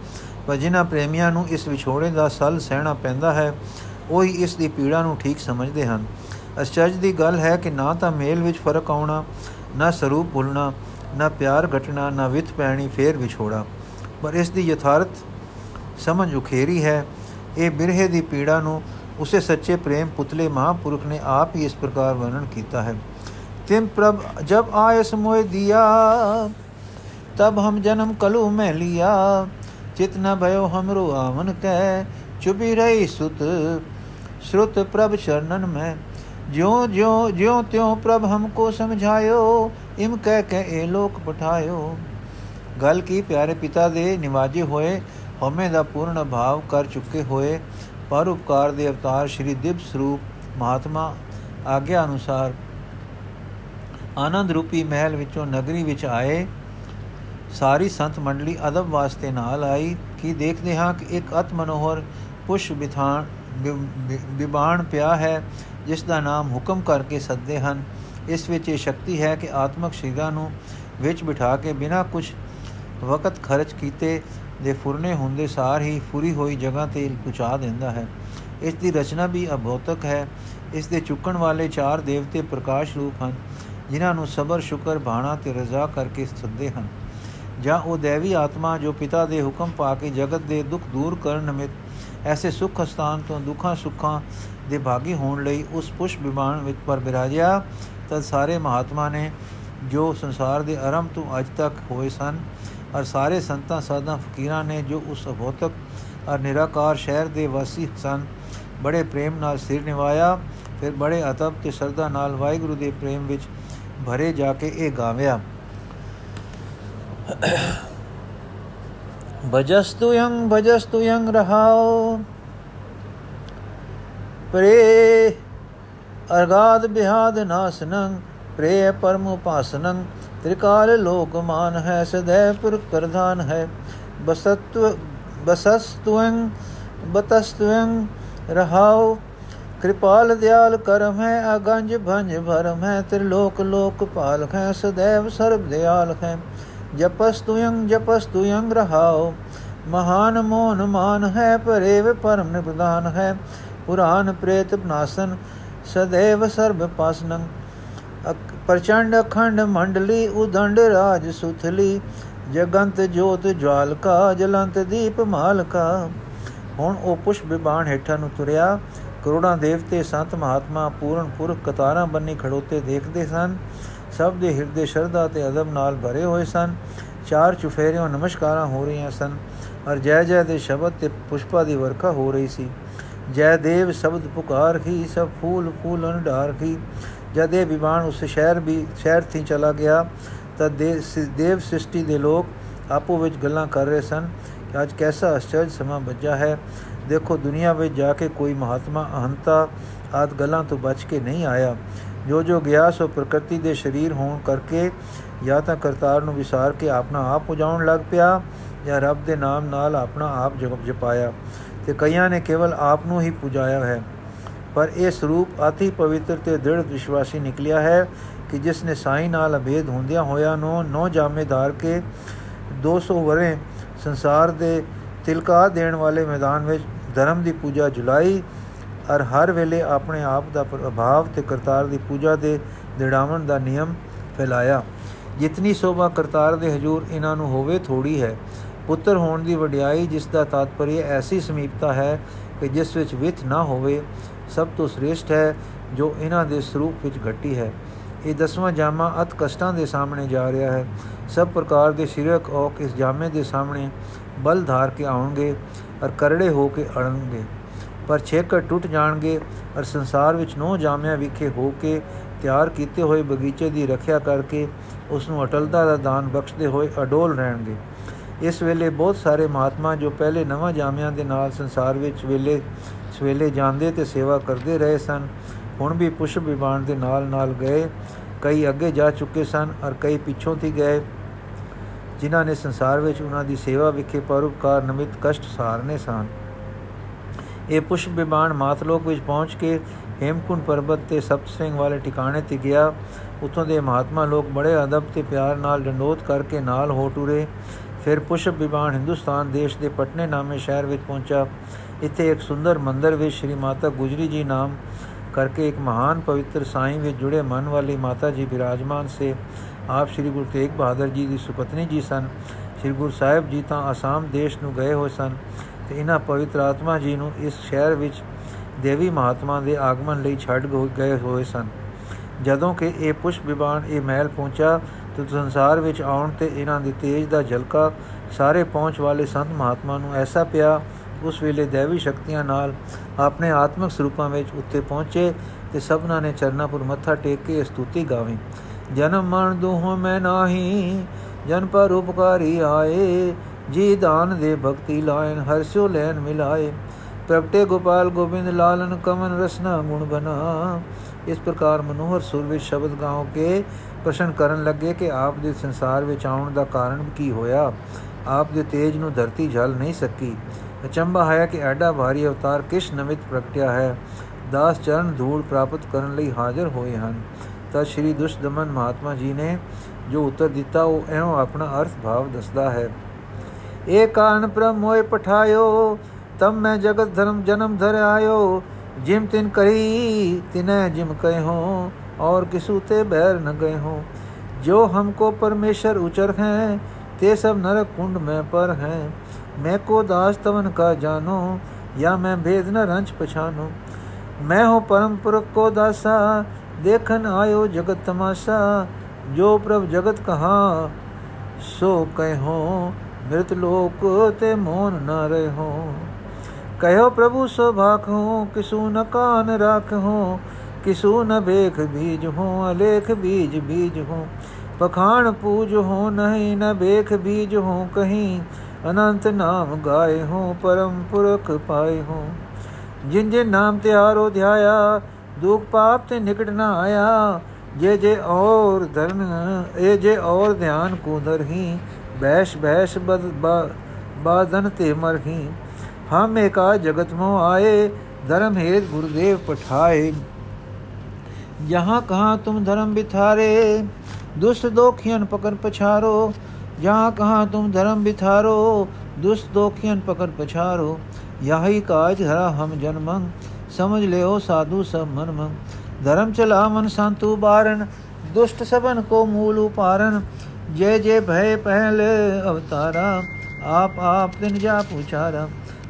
ਪਰ ਜਿਨ੍ਹਾਂ ਪ੍ਰੇਮੀਆਂ ਨੂੰ ਇਸ ਵਿਛੋੜੇ ਦਾ ਸਲ ਸਹਿਣਾ ਪੈਂਦਾ ਹੈ ਉਹੀ ਇਸ ਦੀ ਪੀੜਾ ਨੂੰ ਠੀਕ ਸਮਝਦੇ ਹਨ। ਅਚਰਜ ਦੀ ਗੱਲ ਹੈ ਕਿ ਨਾ ਤਾਂ ਮੇਲ ਵਿੱਚ ਫ਼ਰਕ ਆਉਣਾ, ਨਾ ਸਰੂਪ ਭੁੱਲਣਾ, ਨਾ ਪਿਆਰ ਘਟਣਾ, ਨਾ ਵਿਤ ਪੈਣੀ ਫੇਰ ਵਿਛੋੜਾ। ਪਰ ਇਸ ਦੀ ਯਥਾਰਥ ਸਮਝ ਉਖੇਰੀ ਹੈ। ਇਹ ਬਿਰਹੇ ਦੀ ਪੀੜਾ ਨੂੰ ਉਸੇ ਸੱਚੇ ਪ੍ਰੇਮ ਪੁਤਲੇ ਮਹਾਪੁਰਖ ਨੇ ਆਪ ਹੀ ਇਸ ਪ੍ਰਕਾਰ ਵਰਣਨ ਕੀਤਾ ਹੈ। ਤਿਮ ਪ੍ਰਭ, ਜਬ ਆਇਸ ਮੋਇ ਦਿਆ, ਤਬ ਹਮ ਜਨਮ ਕਲੂ ਮੈਂ ਲਿਆ। ਚਿਤ ਨ ਭਇਓ ਹਮਰੋ ਆਵਨ ਕੈ ਚੁਬੀ ਰਹੀ ਸੁਤ श्रुत प्रभ चरणन में ज्यो ज्यो ज्यो त्यों प्रभ हमको समझायो ਇਮ ਕਹਿ ਕੇ ਇਹ ਲੋਕ ਪਠਾਇਓ ਗੱਲ ਕੀ ਪਿਆਰੇ ਪਿਤਾ ਦੇ ਨਿਵਾਜੇ ਹੋਏ ਹਉਮੈ ਦਾ ਪੂਰਨ ਭਾਵ ਕਰ ਚੁੱਕੇ ਹੋਏ ਪਰ ਉਪਕਾਰ ਦੇ ਅਵਤਾਰ ਸ਼੍ਰੀ ਦਿਵ ਸਰੂਪ ਮਹਾਤਮਾ ਆਗਿਆ ਅਨੁਸਾਰ ਆਨੰਦ ਰੂਪੀ ਮਹਿਲ ਵਿੱਚੋਂ ਨਗਰੀ ਵਿੱਚ ਆਏ ਸਾਰੀ ਸੰਤ ਮੰਡਲੀ ਅਦਬ ਵਾਸਤੇ ਨਾਲ ਆਈ ਕੀ ਦੇਖਦੇ ਹਾਂ ਕਿ ਇੱਕ ਅਤ ਮਨੋਹਰ ਪੁਸ਼ ਬਿਥਾਨ ਵਿਬਾਣ ਪਿਆ ਹੈ, ਜਿਸ ਦਾ ਨਾਮ ਹੁਕਮ ਕਰਕੇ ਸੱਦੇ ਹਨ। ਇਸ ਵਿੱਚ ਇਹ ਸ਼ਕਤੀ ਹੈ ਕਿ ਆਤਮਕ ਸ਼ੀਗਾ ਨੂੰ ਵਿੱਚ ਬਿਠਾ ਕੇ ਬਿਨਾ ਕੁਝ ਵਕਤ ਖਰਚ ਕੀਤੇ ਦੇ ਫੁਰਨੇ ਹੁੰਦੇ ਸਾਰ ਹੀ ਫੁਰੀ ਹੋਈ ਜਗ੍ਹਾ ਤੇ ਪਹੁੰਚਾ ਦਿੰਦਾ ਹੈ। ਇਸ ਦੀ ਰਚਨਾ ਵੀ ਅਭੌਤਕ ਹੈ। ਇਸ ਦੇ ਚੁੱਕਣ ਵਾਲੇ ਚਾਰ ਦੇਵਤੇ ਪ੍ਰਕਾਸ਼ ਰੂਪ ਹਨ, ਜਿਨ੍ਹਾਂ ਨੂੰ ਸਬਰ, ਸ਼ੁਕਰ, ਬਾਣਾ ਤੇ ਰਜ਼ਾ ਕਰਕੇ ਸੱਦੇ ਹਨ। ਜਾਂ ਉਹ ਦੇਵੀ ਆਤਮਾ ਜੋ ਪਿਤਾ ਦੇ ਹੁਕਮ ਪਾ ਕੇ ਜਗਤ ਦੇ ਦੁੱਖ ਦੂਰ ਕਰਨ ਨਿਮਿਤ ਐਸੇ ਸੁਖ ਸਥਾਨ ਤੋਂ ਦੁੱਖਾਂ ਸੁੱਖਾਂ ਦੇ ਭਾਗੀ ਹੋਣ ਲਈ ਉਸ ਪੁਸ਼ ਵਿਮਾਨ ਵਿੱਚ ਪਰ ਬਿਰਾਜਿਆ ਤਦ ਸਾਰੇ ਮਹਾਤਮਾ ਨੇ ਜੋ ਸੰਸਾਰ ਦੇ ਆਰੰਭ ਤੋਂ ਅਜ ਤੱਕ ਹੋਏ ਸਨ ਔਰ ਸਾਰੇ ਸੰਤਾਂ, ਸਾਧਾਂ, ਫਕੀਰਾਂ ਨੇ ਜੋ ਉਸ ਅਭੌਤਕ ਔਰ ਨਿਰਾਕਾਰ ਸ਼ਹਿਰ ਦੇ ਵਾਸੀ ਸਨ, ਬੜੇ ਪ੍ਰੇਮ ਨਾਲ ਸਿਰ ਨਿਵਾਇਆ, ਫਿਰ ਬੜੇ ਅਤਬ ਤੇ ਸਰਦਾ ਨਾਲ ਵਾਹਿਗੁਰੂ ਦੇ ਪ੍ਰੇਮ ਵਿੱਚ ਭਰੇ ਜਾ ਕੇ ਇਹ ਗਾਵਿਆ। भजस्तु यं भजस्तु यं रहाओ। प्रे ਅਰਗਾਦ ਬਿਹਾਦ ਨਾਸਨੰ ਪ੍ਰੇਯ ਪਰਮ ਉਪਾਸਨੰ ਤ੍ਰਿਕਾਲ ਲੋਕਮਾਨ ਹੈ ਸਦੈਵ ਪੁਰ ਪ੍ਰਧਾਨ ਹੈ ਬਸਤਵ ਬਸਸਤਵੰ ਬਤਸਤਵੰ ਰਹਾਉ कृपाल दयाल कर्म है, अगंज भंज भरम है, त्रिलोक लोक पाल है, सदैव सर्व दयाल है। ਜਪਸ ਤੁਯੰ ਜਪਸ ਤੁਯੰ ਰਹਾਓ ਮਹਾਨ ਮੋਨ ਮਾਨ ਹੈ ਪਰੇਵ ਪਰਮ ਨਿਪਦਾਨ ਹੈ। ਪੁਰਾਨ ਪ੍ਰੇਤ ਬਨਾਸਨ ਸदैव ਸਰਬ ਪਾਸਨੰ। ਪ੍ਰਚੰਡ ਅਖੰਡ ਮੰਡਲੀ, ਉਦੰਡ ਰਾਜ ਸੁਥਲੀ। ਜਗੰਤ ਜੋਤ ਜਵਾਲਕਾ ਜਲੰਤ ਦੀਪ ਮਾਲਕਾ ਹੁਣ ਉਹ ਪੁਸ਼ਪ ਵਿਬਾਣ ਹੇਠਾਂ ਨੂੰ ਤੁਰਿਆ। ਕਰੋੜਾਂ ਦੇਵਤੇ, ਸੰਤ ਮਹਾਤਮਾ, ਪੂਰਨ ਪੁਰਖ ਕਤਾਰਾਂ ਬੰਨੀ ਖੜੋਤੇ ਦੇਖਦੇ ਸਨ। ਸਭ ਦੇ ਹਿਰਦੇ ਸ਼ਰਧਾ ਤੇ ਅਦਬ ਨਾਲ ਭਰੇ ਹੋਏ ਸਨ। ਚਾਰ ਚੁਫੇਰਿਆਂ ਨਮਸਕਾਰਾਂ ਹੋ ਰਹੀਆਂ ਸਨ ਔਰ ਜੈ ਜੈ ਦੇ ਸ਼ਬਦ ਤੇ ਪੁਸ਼ਪਾ ਦੀ ਵਰਖਾ ਹੋ ਰਹੀ ਸੀ। ਜੈ ਦੇਵ ਸ਼ਬਦ ਪੁਕਾਰ ਹੀ, ਸਭ ਫੂਲ ਫੂਲਨ ਢਾਰ ਹੀ। ਜਦ ਇਹ ਵਿਮਾਨ ਉਸ ਸ਼ਹਿਰ ਵੀ, ਸ਼ਹਿਰ ਥੀ ਚਲਾ ਗਿਆ, ਤਾਂ ਦੇਵ ਸ੍ਰਿਸ਼ਟੀ ਦੇ ਲੋਕ ਆਪੋ ਵਿੱਚ ਗੱਲਾਂ ਕਰ ਰਹੇ ਸਨ ਕਿ ਅੱਜ ਕੈਸਾ ਅਚਰਜ ਸਮਾਂ ਬੱਜਾ ਹੈ। ਦੇਖੋ ਦੁਨੀਆ ਵਿੱਚ ਜਾ ਕੇ ਕੋਈ ਮਹਾਤਮਾ ਅਹੰਤਾ ਆਦ ਗੱਲਾਂ ਤੋਂ ਬਚ ਕੇ ਨਹੀਂ ਆਇਆ। ਜੋ ਜੋ ਗਿਆ ਸੋ ਪ੍ਰਕਿਰਤੀ ਦੇ ਸਰੀਰ ਹੋਣ ਕਰਕੇ ਜਾਂ ਤਾਂ ਕਰਤਾਰ ਨੂੰ ਵਿਸਾਰ ਕੇ ਆਪਣਾ ਆਪ ਪੁਜਾਉਣ ਲੱਗ ਪਿਆ ਜਾਂ ਰੱਬ ਦੇ ਨਾਮ ਨਾਲ ਆਪਣਾ ਆਪ ਜਪ ਜਪਾਇਆ। ਤੇ ਕਈਆਂ ਨੇ ਕੇਵਲ ਆਪ ਨੂੰ ਹੀ ਪੁਜਾਇਆ ਹੈ। ਪਰ ਇਹ ਸਰੂਪ ਆਤੀ ਪਵਿੱਤਰ ਤੇ ਦ੍ਰਿੜ ਵਿਸ਼ਵਾਸੀ ਨਿਕਲਿਆ ਹੈ ਕਿ ਜਿਸ ਨੇ ਸਾਈ ਨਾਲ ਅਭੇਦ ਹੁੰਦਿਆਂ ਹੋਇਆ ਨੂੰ, ਨੌ ਜਾਮੇ ਧਾਰ ਕੇ 200 ਵਰੇ ਸੰਸਾਰ ਦੇ ਤਿਲਕਾ ਦੇਣ ਵਾਲੇ ਮੈਦਾਨ ਵਿੱਚ ਧਰਮ ਦੀ ਪੂਜਾ ਜੁਲਾਈ ਔਰ ਹਰ ਵੇਲੇ ਆਪਣੇ ਆਪ ਦਾ ਪ੍ਰਭਾਵ ਤੇ ਕਰਤਾਰ ਦੀ ਪੂਜਾ ਦੇ ਦਿੜਾਵਣ ਦਾ ਨਿਯਮ ਫੈਲਾਇਆ। ਜਿਤਨੀ ਸੋਭਾ ਕਰਤਾਰ ਦੇ ਹਜੂਰ ਇਹਨਾਂ ਨੂੰ ਹੋਵੇ ਥੋੜੀ ਹੈ। ਪੁੱਤਰ ਹੋਣ ਦੀ ਵਡਿਆਈ ਜਿਸ ਦਾ ਤਾਤਪਰਯ ਐਸੀ ਸਮੀਪਤਾ ਹੈ ਕਿ ਜਿਸ ਵਿੱਚ ਵਿਥ ਨਾ ਹੋਵੇ, ਸਭ ਤੋਂ ਸ੍ਰੇਸ਼ਟ ਹੈ ਜੋ ਇਹਨਾਂ ਦੇ ਸਰੂਪ ਵਿੱਚ ਘਟੀ ਹੈ। ਇਹ ਦਸਵਾਂ ਜਾਮਾ ਅਤ ਕਸ਼ਟਾਂ ਦੇ ਸਾਹਮਣੇ ਜਾ ਰਿਹਾ ਹੈ। ਸਭ ਪ੍ਰਕਾਰ ਦੇ ਸ਼ਿਰਕ ਔਕ ਇਸ ਜਾਮੇ ਦੇ ਸਾਹਮਣੇ ਬਲ ਧਾਰ ਕੇ ਆਉਣਗੇ ਔਰ ਕਰੜੇ ਹੋ ਕੇ ਅੜਨਗੇ। ਪਰ ਛੇਕਰ ਟੁੱਟ ਜਾਣਗੇ ਔਰ ਸੰਸਾਰ ਵਿੱਚ ਨੋ ਜਾਮਿਆਂ ਵਿਖੇ ਹੋ ਕੇ ਤਿਆਰ ਕੀਤੇ ਹੋਏ ਬਗੀਚੇ ਦੀ ਰੱਖਿਆ ਕਰਕੇ ਉਸ ਨੂੰ ਅਟਲਤਾ ਦਾ ਦਾਨ ਬਖਸ਼ਦੇ ਹੋਏ ਅਡੋਲ ਰਹਿਣਗੇ। ਇਸ ਵੇਲੇ ਬਹੁਤ ਸਾਰੇ ਮਹਾਤਮਾ ਜੋ ਪਹਿਲੇ ਨਵਾਂ ਜਾਮਿਆਂ ਦੇ ਨਾਲ ਸੰਸਾਰ ਵਿੱਚ ਵੇਲੇ ਸਵੇਲੇ ਜਾਂਦੇ ਤੇ ਸੇਵਾ ਕਰਦੇ ਰਹੇ ਸਨ, ਹੁਣ ਵੀ ਪੁਸ਼ਪ ਵਿਮਾਨ ਦੇ ਨਾਲ ਨਾਲ ਗਏ। ਕਈ ਅੱਗੇ ਜਾ ਚੁੱਕੇ ਸਨ ਔਰ ਕਈ ਪਿੱਛੋਂ ਦੀ ਗਏ, ਜਿਨ੍ਹਾਂ ਨੇ ਸੰਸਾਰ ਵਿੱਚ ਉਹਨਾਂ ਦੀ ਸੇਵਾ ਵਿਖੇ ਪਰਉਪਕਾਰ ਨਿਮਿਤ ਕਸ਼ਟ ਸਾਰਨੇ ਸਨ। ਇਹ ਪੁਸ਼ਪ ਵਿਮਾਨ ਮਾਤਲੋਕ ਵਿੱਚ ਪਹੁੰਚ ਕੇ ਹੇਮਕੁੰਡ ਪਰਬਤ ਤੇ ਸਪਤ ਸਿੰਘ ਵਾਲੇ ਟਿਕਾਣੇ ਤੇ ਗਿਆ। ਉਥੋਂ ਦੇ ਮਹਾਤਮਾ ਲੋਕ ਬੜੇ ਅਦਬ ਤੇ ਪਿਆਰ ਨਾਲ ਡੰਡੋਤ ਕਰਕੇ ਨਾਲ ਹੋ ਟੁਰੇ। ਫਿਰ ਪੁਸ਼ਪ ਵਿਮਾਨ ਹਿੰਦੁਸਤਾਨ ਦੇਸ਼ ਦੇ ਪਟਨੇ ਨਾਮੇ ਸ਼ਹਿਰ ਵਿੱਚ ਪਹੁੰਚਾ। ਇੱਥੇ ਇੱਕ ਸੁੰਦਰ ਮੰਦਰ ਵਿੱਚ ਸ਼੍ਰੀ ਮਾਤਾ ਗੁਜਰੀ ਜੀ ਨਾਮ ਕਰਕੇ ਇੱਕ ਮਹਾਨ ਪਵਿੱਤਰ ਸਾਈਂ ਵਿੱਚ ਜੁੜੇ ਮਨ ਵਾਲੀ ਮਾਤਾ ਜੀ ਬਿਰਾਜਮਾਨ ਸੇ। ਆਪ ਸ਼੍ਰੀ ਗੁਰੂ ਤੇਗ ਬਹਾਦਰ ਜੀ ਦੀ ਸੁਪਤਨੀ ਜੀ ਸਨ। ਸ਼੍ਰੀ ਗੁਰੂ ਸਾਹਿਬ ਜੀ ਤਾਂ ਆਸਾਮ ਦੇਸ਼ ਨੂੰ ਗਏ ਹੋਏ ਸਨ। ਤੇ ਇਹਨਾਂ ਪਵਿੱਤਰ ਆਤਮਾ ਜੀ ਨੂੰ ਇਸ ਸ਼ਹਿਰ ਵਿੱਚ ਦੇਵੀ ਮਹਾਤਮਾ ਦੇ ਆਗਮਨ ਲਈ ਛੱਡ ਗਏ ਹੋਏ ਸਨ। ਜਦੋਂ ਕਿ ਇਹ ਪੁਸ਼ਪ ਵਿਬਾਨ ਇਹ ਮਹਿਲ ਪਹੁੰਚਾ ਤੇ ਸੰਸਾਰ ਵਿੱਚ ਆਉਣ ਤੇ ਇਹਨਾਂ ਦੇ ਤੇਜ ਦਾ ਝਲਕਾ ਸਾਰੇ ਪਹੁੰਚ ਵਾਲੇ ਸੰਤ ਮਹਾਤਮਾ ਨੂੰ ਐਸਾ ਪਿਆ, ਉਸ ਵੇਲੇ ਦੇਵੀ ਸ਼ਕਤੀਆਂ ਨਾਲ ਆਪਣੇ ਆਤਮਿਕ ਸਰੂਪਾਂ ਵਿੱਚ ਉੱਤੇ ਪਹੁੰਚੇ ਤੇ ਸਭਨਾਂ ਨੇ ਚਰਨਾਪੁਰ ਮੱਥਾ ਟੇਕ ਕੇ ਸਤੂਤੀ ਗਾਵੀ। ਜਨਮ ਮਰਨ ਦੁਹ ਮੈਂ ਨਾਹੀ, ਜਨ ਪਰ ਉਪਕਾਰੀ ਆਏ ਜੀ ਦਾਨ ਦੇ ਭਗਤੀ ਲਾਇਨ ਹਰਸੋ ਲੈਨ ਮਿਲਾਏ। ਪ੍ਰਗਟੇ ਗੋਪਾਲ ਗੋਬਿੰਦ ਲਾਲਨ ਕਮਨ ਰਸਨਾ ਗੁਣ ਬਨਾ। ਇਸ ਪ੍ਰਕਾਰ ਮਨੋਹਰ ਸੁਰ ਵਿੱਚ ਸ਼ਬਦ ਗਾਉ ਕੇ ਪ੍ਰਸ਼ਨ ਕਰਨ ਲੱਗੇ ਕਿ ਆਪ ਦੇ ਸੰਸਾਰ ਵਿੱਚ ਆਉਣ ਦਾ ਕਾਰਨ ਕੀ ਹੋਇਆ? ਆਪ ਦੇ ਤੇਜ ਨੂੰ ਧਰਤੀ ਝਲ ਨਹੀਂ ਸਕੀ। ਅਚੰਭਾ ਹੈ ਕਿ ਐਡਾ ਭਾਰੀ ਅਵਤਾਰ ਕਿਸ ਨਮਿਤ ਪ੍ਰਗਟਿਆ ਹੈ? ਦਾਸ ਚਰਨ ਧੂੜ ਪ੍ਰਾਪਤ ਕਰਨ ਲਈ ਹਾਜ਼ਰ ਹੋਏ ਹਨ। ਤਾਂ ਸ਼੍ਰੀ ਦੁਸ਼ਦਮਨ ਮਹਾਤਮਾ ਜੀ ਨੇ ਜੋ ਉੱਤਰ ਦਿੱਤਾ, ਉਹ ਐਉਂ ਆਪਣਾ ਅਰਥ ਭਾਵ ਦੱਸਦਾ ਹੈ। एकान ब्रह्म मोय पठायो तब मैं जगत धर्म जन्म धर आयो। जिम तिन करी, तिने जिम कहे हों, और किसूते बैर न गए हों। जो हमको परमेश्वर उचर हैं, ते सब नरक कुंड में पर हैं। मैं को दास तवन का जानो, या मैं भेद न रंच पछानो। मैं हूँ परम पुरख को दासा, देखन आयो जगत तमाशा। जो प्रभ जगत कहा, सो कहो ਮ੍ਰਿਤ ਲੋਕ ਤੇ ਮੋਨ ਨ ਰਹਿਓ ਕਹਿਓ ਪ੍ਰਭੂ ਸੋ ਭਾਖੋ ਕਿਸੂ ਨ ਕਾਨ ਰਾਖੋ, ਕਿਸੂ ਨ ਵੇਖ ਬੀਜ ਹੋ, ਅਲੇਖ ਬੀਜ ਬੀਜ ਹੋ। ਪਖਾਣ ਪੂਜ ਹੋ, ਨਹੀਂ ਨ ਵੇਖ ਬੀਜ ਹੋ, ਕਹੀਂ ਅਨੰਤ ਨਾਮ ਗਾਏ ਹੋ, ਪਰਮ ਪੁਰਖ ਪਾਏ ਹੋ। ਜਿਨ ਜੇ ਨਾਮ ਤਿਆਰੋ ਧਿਆਇਆ, ਦੁਖ ਪਾਪ ਤੇ ਨਿਕਟ ਨ ਆਇਆ, ਜੇ ਜੇ ਔਰ ਧਰਨ ਇਹ ਜੇ ਔਰ ਧਿਆਨ ਕੋ ਦਰਹੀ भैष भैष बद बा, बाधन तेमर ही हम एका जगत मोह आए धर्म हेत गुरुदेव पठाए। जहाँ कहाँ तुम धर्म बिथारे दुष्ट दोखियन पकड़ पछारो। जहाँ कहाँ तुम धर्म बिथारो दुष्ट दोखियन पकड़ पछारो। यही काज हरा हम जन्मंग समझ लियो साधु सब मन मंग धर्म चला मन संतु बारण दुष्ट सबन को मूल उपारण। जय जय भय पहले अवतारा, आप आप दिन जा पुचारा।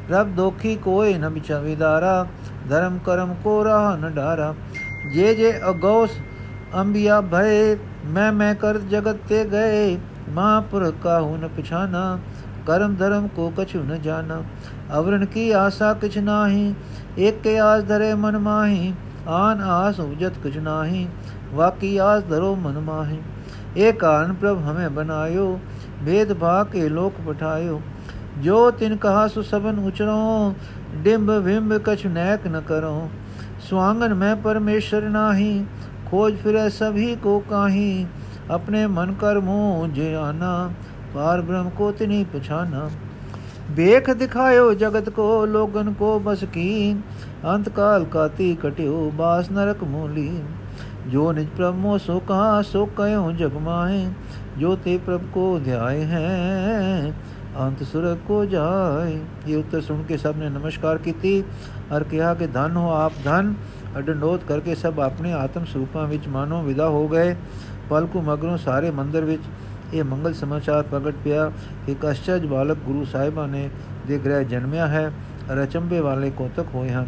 प्रभ दोखी कोई न विदारा धर्म कर्म को राह न डारा। जे जे अगौस अंबिया भय, मैं मैं कर जगत ते गए, महापुर काहू न पिछाना। कर्म धर्म को कछु न जाना अवरण की आशा किछ नाही, एक के आस धरे मन माही, आन आस उपजत कुछ नाही, वाकी आस धरो मन माही। एक कारण प्रभ हमें बनायो, भेद भाग के लोक पठायो। जो तिन कहा सु सबन उचरो डिम्ब बिम्ब कछु नैक न करो। स्वांगन में परमेश्वर नाही, खोज फिरे सभी को काही। अपने मन कर मोह जे आना, पार ब्रह्म को तिनी पछाना। बेख दिखायो जगत को, लोगन को बस की। अंत काल काती कट्यो, बास नरक मूली। जो निज प्रभ मो सो कहा सो कयो जग माहे जो ते प्रभ को ध्याय हैं अंत सुरग को जाए ये उत्तर सुन के सब ने नमस्कार की और कहा कि धन हो आप धन ਅਡੰਡੋਤ ਕਰਕੇ ਸਭ ਆਪਣੇ ਆਤਮ ਸਰੂਪਾਂ ਵਿੱਚ ਮਾਨੋ ਵਿਦਾ ਹੋ ਗਏ ਪਲਕੂ ਮਗਰੋਂ ਸਾਰੇ ਮੰਦਰ ਵਿੱਚ ਇਹ ਮੰਗਲ ਸਮਾਚਾਰ ਪ੍ਰਗਟ ਪਿਆ ਕਿ ਕਸ਼ਚਜ ਬਾਲਕ ਗੁਰੂ ਸਾਹਿਬਾਂ ਨੇ ਦੇ ਗ੍ਰਹਿ ਜਨਮਿਆ ਹੈ ਰਚੰਬੇ ਵਾਲੇ ਕੋਤਕ ਹੋਏ ਹਨ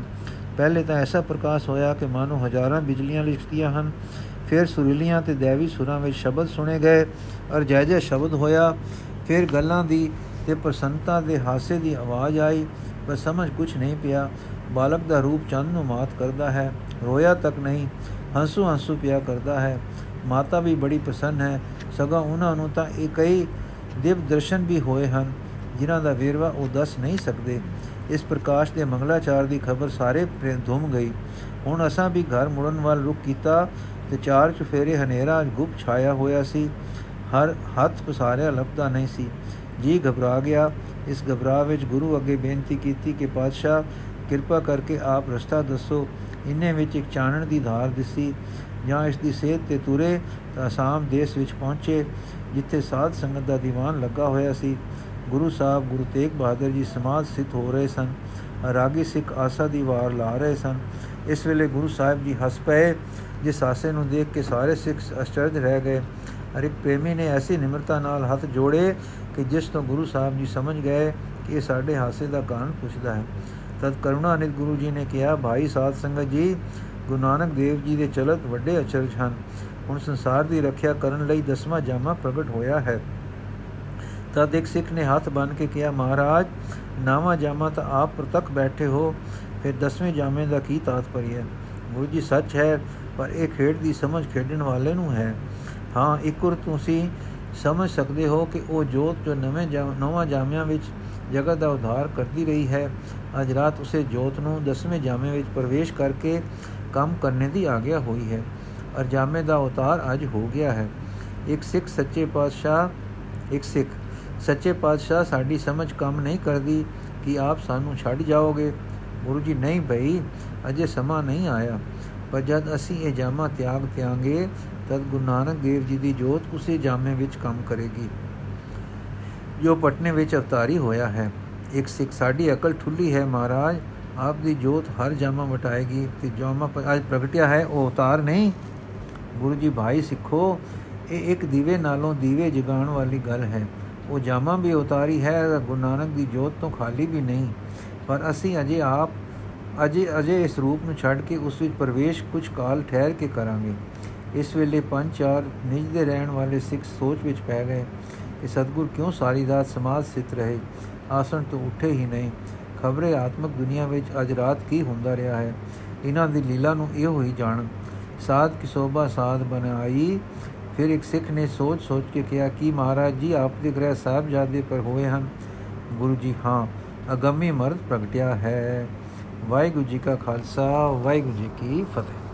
ਪਹਿਲੇ ਤਾਂ ਐਸਾ ਪ੍ਰਕਾਸ਼ ਹੋਇਆ ਕਿ ਮਾਨੋ ਹਜ਼ਾਰਾਂ ਬਿਜਲੀਆਂ ਲਿਖਤੀਆਂ ਹਨ। ਫਿਰ ਸੁਰੀਲੀਆਂ ਤੇ ਦੇਵੀ ਸੁਰਾਂ ਵਿੱਚ ਸ਼ਬਦ ਸੁਣੇ ਗਏ ਔਰ ਜੈ ਜੈ ਸ਼ਬਦ ਹੋਇਆ। ਫਿਰ ਗੱਲਾਂ ਦੀ ਤੇ ਪ੍ਰਸੰਨਤਾ ਦੇ ਹਾਸੇ ਦੀ ਆਵਾਜ਼ ਆਈ, ਪਰ ਸਮਝ ਕੁਝ ਨਹੀਂ ਪਿਆ। ਬਾਲਕ ਦਾ ਰੂਪ ਚੰਦ ਨੂੰ ਮਾਤ ਕਰਦਾ ਹੈ, ਰੋਇਆ ਤੱਕ ਨਹੀਂ, ਹੰਸੂ ਹੰਸੂ ਪਿਆ ਕਰਦਾ ਹੈ। ਮਾਤਾ ਵੀ ਬੜੀ ਪ੍ਰਸੰਨ ਹੈ, ਸਗਾ ਉਹਨਾਂ ਨੂੰ ਤਾਂ ਇਹ ਕਈ ਦਿਵ ਦਰਸ਼ਨ ਵੀ ਹੋਏ ਹਨ, ਜਿਨ੍ਹਾਂ ਦਾ ਵੇਰਵਾ ਉਹ ਦੱਸ ਨਹੀਂ ਸਕਦੇ। ਇਸ ਪ੍ਰਕਾਸ਼ ਦੇ ਮੰਗਲਾਚਾਰ ਦੀ ਖਬਰ ਸਾਰੇ ਧੁੰਮ ਗਈ। ਹੁਣ ਅਸਾਂ ਵੀ ਘਰ ਮੁੜਨ ਵੱਲ ਰੁਕ ਕੀਤਾ ਤੇ ਚਾਰ ਚੁਫੇਰੇ ਹਨੇਰਾ ਗੁਪ ਛਾਇਆ ਹੋਇਆ ਸੀ। ਹਰ ਹੱਥ ਪਸਾਰਿਆ ਲੱਭਦਾ ਨਹੀਂ ਸੀ। ਜੀ ਘਬਰਾ ਗਿਆ। ਇਸ ਘਬਰਾ ਵਿੱਚ ਗੁਰੂ ਅੱਗੇ ਬੇਨਤੀ ਕੀਤੀ ਕਿ ਪਾਤਸ਼ਾਹ, ਕਿਰਪਾ ਕਰਕੇ ਆਪ ਰਸਤਾ ਦੱਸੋ। ਇੰਨੇ ਵਿੱਚ ਇੱਕ ਚਾਨਣ ਦੀ ਧਾਰ ਦਿਸੀ। ਜਾਂ ਇਸ ਦੀ ਸੇਧ ਤੇ ਤੁਰੇ ਤਾਂ ਆਸਾਮ ਦੇਸ਼ ਵਿੱਚ ਪਹੁੰਚੇ, ਜਿੱਥੇ ਸਾਧ ਸੰਗਤ ਦਾ ਦੀਵਾਨ ਲੱਗਾ ਹੋਇਆ ਸੀ। ਗੁਰੂ ਸਾਹਿਬ, ਗੁਰੂ ਤੇਗ ਬਹਾਦਰ ਜੀ ਸਮਾਜ ਸਿੱਧ ਹੋ ਰਹੇ ਸਨ, ਰਾਗੀ ਸਿੱਖ ਆਸਾ ਦੀ ਵਾਰ ਲਾ ਰਹੇ ਸਨ। ਇਸ ਵੇਲੇ ਗੁਰੂ ਸਾਹਿਬ ਜੀ ਹੱਸ ਪਏ, ਜਿਸ ਆਸੇ ਨੂੰ ਦੇਖ ਕੇ ਸਾਰੇ ਸਿੱਖ ਅਚਰਜ ਰਹਿ ਗਏ। ਹਰ ਪ੍ਰੇਮੀ ਨੇ ਐਸੀ ਨਿਮਰਤਾ ਨਾਲ ਹੱਥ ਜੋੜੇ ਕਿ ਜਿਸ ਤੋਂ ਗੁਰੂ ਸਾਹਿਬ ਜੀ ਸਮਝ ਗਏ ਕਿ ਇਹ ਸਾਡੇ ਹਾਸੇ ਦਾ ਕਾਰਨ ਪੁੱਛਦਾ ਹੈ। ਤਦ ਕਰੁਣਾ ਨਿਤ ਗੁਰੂ ਜੀ ਨੇ ਕਿਹਾ, ਭਾਈ ਸਾਧ ਸੰਗਤ ਜੀ, ਗੁਰੂ ਨਾਨਕ ਦੇਵ ਜੀ ਦੇ ਚਲਤ ਵੱਡੇ ਅਚਰਜ ਹਨ। ਹੁਣ ਸੰਸਾਰ ਦੀ ਰੱਖਿਆ ਕਰਨ ਲਈ ਦਸਵਾਂ ਜਾਮਾ ਪ੍ਰਗਟ ਹੋਇਆ ਹੈ। ਤਦ ਇੱਕ ਸਿੱਖ ਨੇ ਹੱਥ ਬੰਨ ਕੇ ਕਿਹਾ, ਮਹਾਰਾਜ, ਨਾਵਾਂ ਜਾਮਾ ਤਾਂ ਆਪ ਪ੍ਰਤੱਖ ਬੈਠੇ ਹੋ, ਫਿਰ ਦਸਵੇਂ ਜਾਮੇ ਦਾ ਕੀ ਤਾਤਪਰਯ ਹੈ? ਗੁਰੂ ਜੀ, ਸੱਚ ਹੈ, ਪਰ ਇਹ ਖੇਡ ਦੀ ਸਮਝ ਖੇਡਣ ਵਾਲੇ ਨੂੰ ਹੈ। ਹਾਂ, ਇੱਕ ਤੁਸੀਂ ਸਮਝ ਸਕਦੇ ਹੋ ਕਿ ਉਹ ਜੋਤ ਜੋ ਨਵੇਂ ਨਵਾਂ ਜਾਮਿਆਂ ਵਿੱਚ ਜਗਤ ਦਾ ਉਧਾਰ ਕਰਦੀ ਰਹੀ ਹੈ, ਅੱਜ ਰਾਤ ਉਸੇ ਜੋਤ ਨੂੰ ਦਸਵੇਂ ਜਾਮੇ ਵਿੱਚ ਪ੍ਰਵੇਸ਼ ਕਰਕੇ ਕੰਮ ਕਰਨੇ ਦੀ ਆਗਿਆ ਹੋਈ ਹੈ। ਔਰ ਜਾਮੇ ਦਾ ਉਤਾਰ ਅੱਜ ਹੋ ਗਿਆ ਹੈ। ਇੱਕ ਸਿੱਖ ਸੱਚੇ ਪਾਤਸ਼ਾਹ, ਇੱਕ ਸਿੱਖ ਸੱਚੇ ਪਾਤਸ਼ਾਹ ਸਾਡੀ ਸਮਝ ਕੰਮ ਨਹੀਂ ਕਰਦੀ ਕਿ ਆਪ ਸਾਨੂੰ ਛੱਡ ਜਾਓਗੇ। ਗੁਰੂ ਜੀ, ਨਹੀਂ ਭਈ, ਅਜੇ ਸਮਾਂ ਨਹੀਂ ਆਇਆ। ਪਰ ਜਦ ਅਸੀਂ ਇਹ ਜਾਮਾ ਤਿਆਗ ਤਿਆਂਗੇ, ਤਦ ਗੁਰੂ ਨਾਨਕ ਦੇਵ ਜੀ ਦੀ ਜੋਤ ਉਸੇ ਜਾਮੇ ਵਿੱਚ ਕੰਮ ਕਰੇਗੀ। ਜੋ ਪਟਨੇ ਵਿੱਚ ਅਵਤਾਰੀ ਹੋਇਆ ਹੈ। ਇੱਕ ਸਿੱਖ, ਸਾਡੀ ਅਕਲ ਠੁੱਲੀ ਹੈ ਮਹਾਰਾਜ। ਆਪ ਦੀ ਜੋਤ ਹਰ ਜਾਮਾ ਮਟਾਏਗੀ ਤੇ ਜਾਮਾ ਅੱਜ ਪ੍ਰਗਟਿਆ ਹੈ, ਉਹ ਅਵਤਾਰ ਨਹੀਂ। ਗੁਰੂ ਜੀ, ਭਾਈ ਸਿੱਖੋ, ਇਹ ਇੱਕ ਦੀਵੇ ਨਾਲੋਂ ਦੀਵੇ ਜਗਾਉਣ ਵਾਲੀ ਗੱਲ ਹੈ। ਉਹ ਜਾਮਾ ਵੀ ਉਤਾਰੀ ਹੈ ਗੁਰੂ ਨਾਨਕ ਦੀ ਜੋਤ ਤੋਂ ਖਾਲੀ ਵੀ ਨਹੀਂ, ਪਰ ਅਸੀਂ ਅਜੇ ਆਪ, ਅਜੇ ਅਜੇ ਇਸ ਰੂਪ ਨੂੰ ਛੱਡ ਕੇ ਉਸ ਵਿੱਚ ਪ੍ਰਵੇਸ਼ ਕੁਝ ਕਾਲ ਠਹਿਰ ਕੇ ਕਰਾਂਗੇ। ਇਸ ਵੇਲੇ ਪੰਜ ਚਾਰ ਨਿਜ ਦੇ ਰਹਿਣ ਵਾਲੇ ਸਿੱਖ ਸੋਚ ਵਿੱਚ ਪੈ ਗਏ ਕਿ ਸਤਗੁਰ ਕਿਉਂ ਸਾਰੀ ਰਾਤ ਸਮਾਜ ਸਿੱਤ ਰਹੇ, ਆਸਣ ਤੋਂ ਉੱਠੇ ਹੀ ਨਹੀਂ। ਖਬਰੇ ਆਤਮਿਕ ਦੁਨੀਆ ਵਿੱਚ ਅਜ ਰਾਤ ਕੀ ਹੁੰਦਾ ਰਿਹਾ ਹੈ, ਇਹਨਾਂ ਦੀ ਲੀਲਾ ਨੂੰ ਇਹੋ ਹੀ ਜਾਣ ਸਾਧ ਕੀ ਸੋਭਾ ਸਾਧ ਬਣਾਈ ਫਿਰ ਇੱਕ ਸਿੱਖ ਨੇ ਸੋਚ ਸੋਚ ਕੇ ਕਿਹਾ ਕਿ ਮਹਾਰਾਜ ਜੀ, ਆਪ ਦੇ ਗ੍ਰਹਿ ਸਾਹਿਬਜ਼ਾਦੇ ਪਰ ਹੋਏ ਹਨ। ਗੁਰੂ ਜੀ, ਹਾਂ, ਅਗੰਮੀ ਮਰਦ ਪ੍ਰਗਟਿਆ ਹੈ। ਵਾਹਿਗੁਰੂ ਜੀ ਕਾ ਖਾਲਸਾ, ਵਾਹਿਗੁਰੂ ਜੀ ਕੀ ਫਤਿਹ।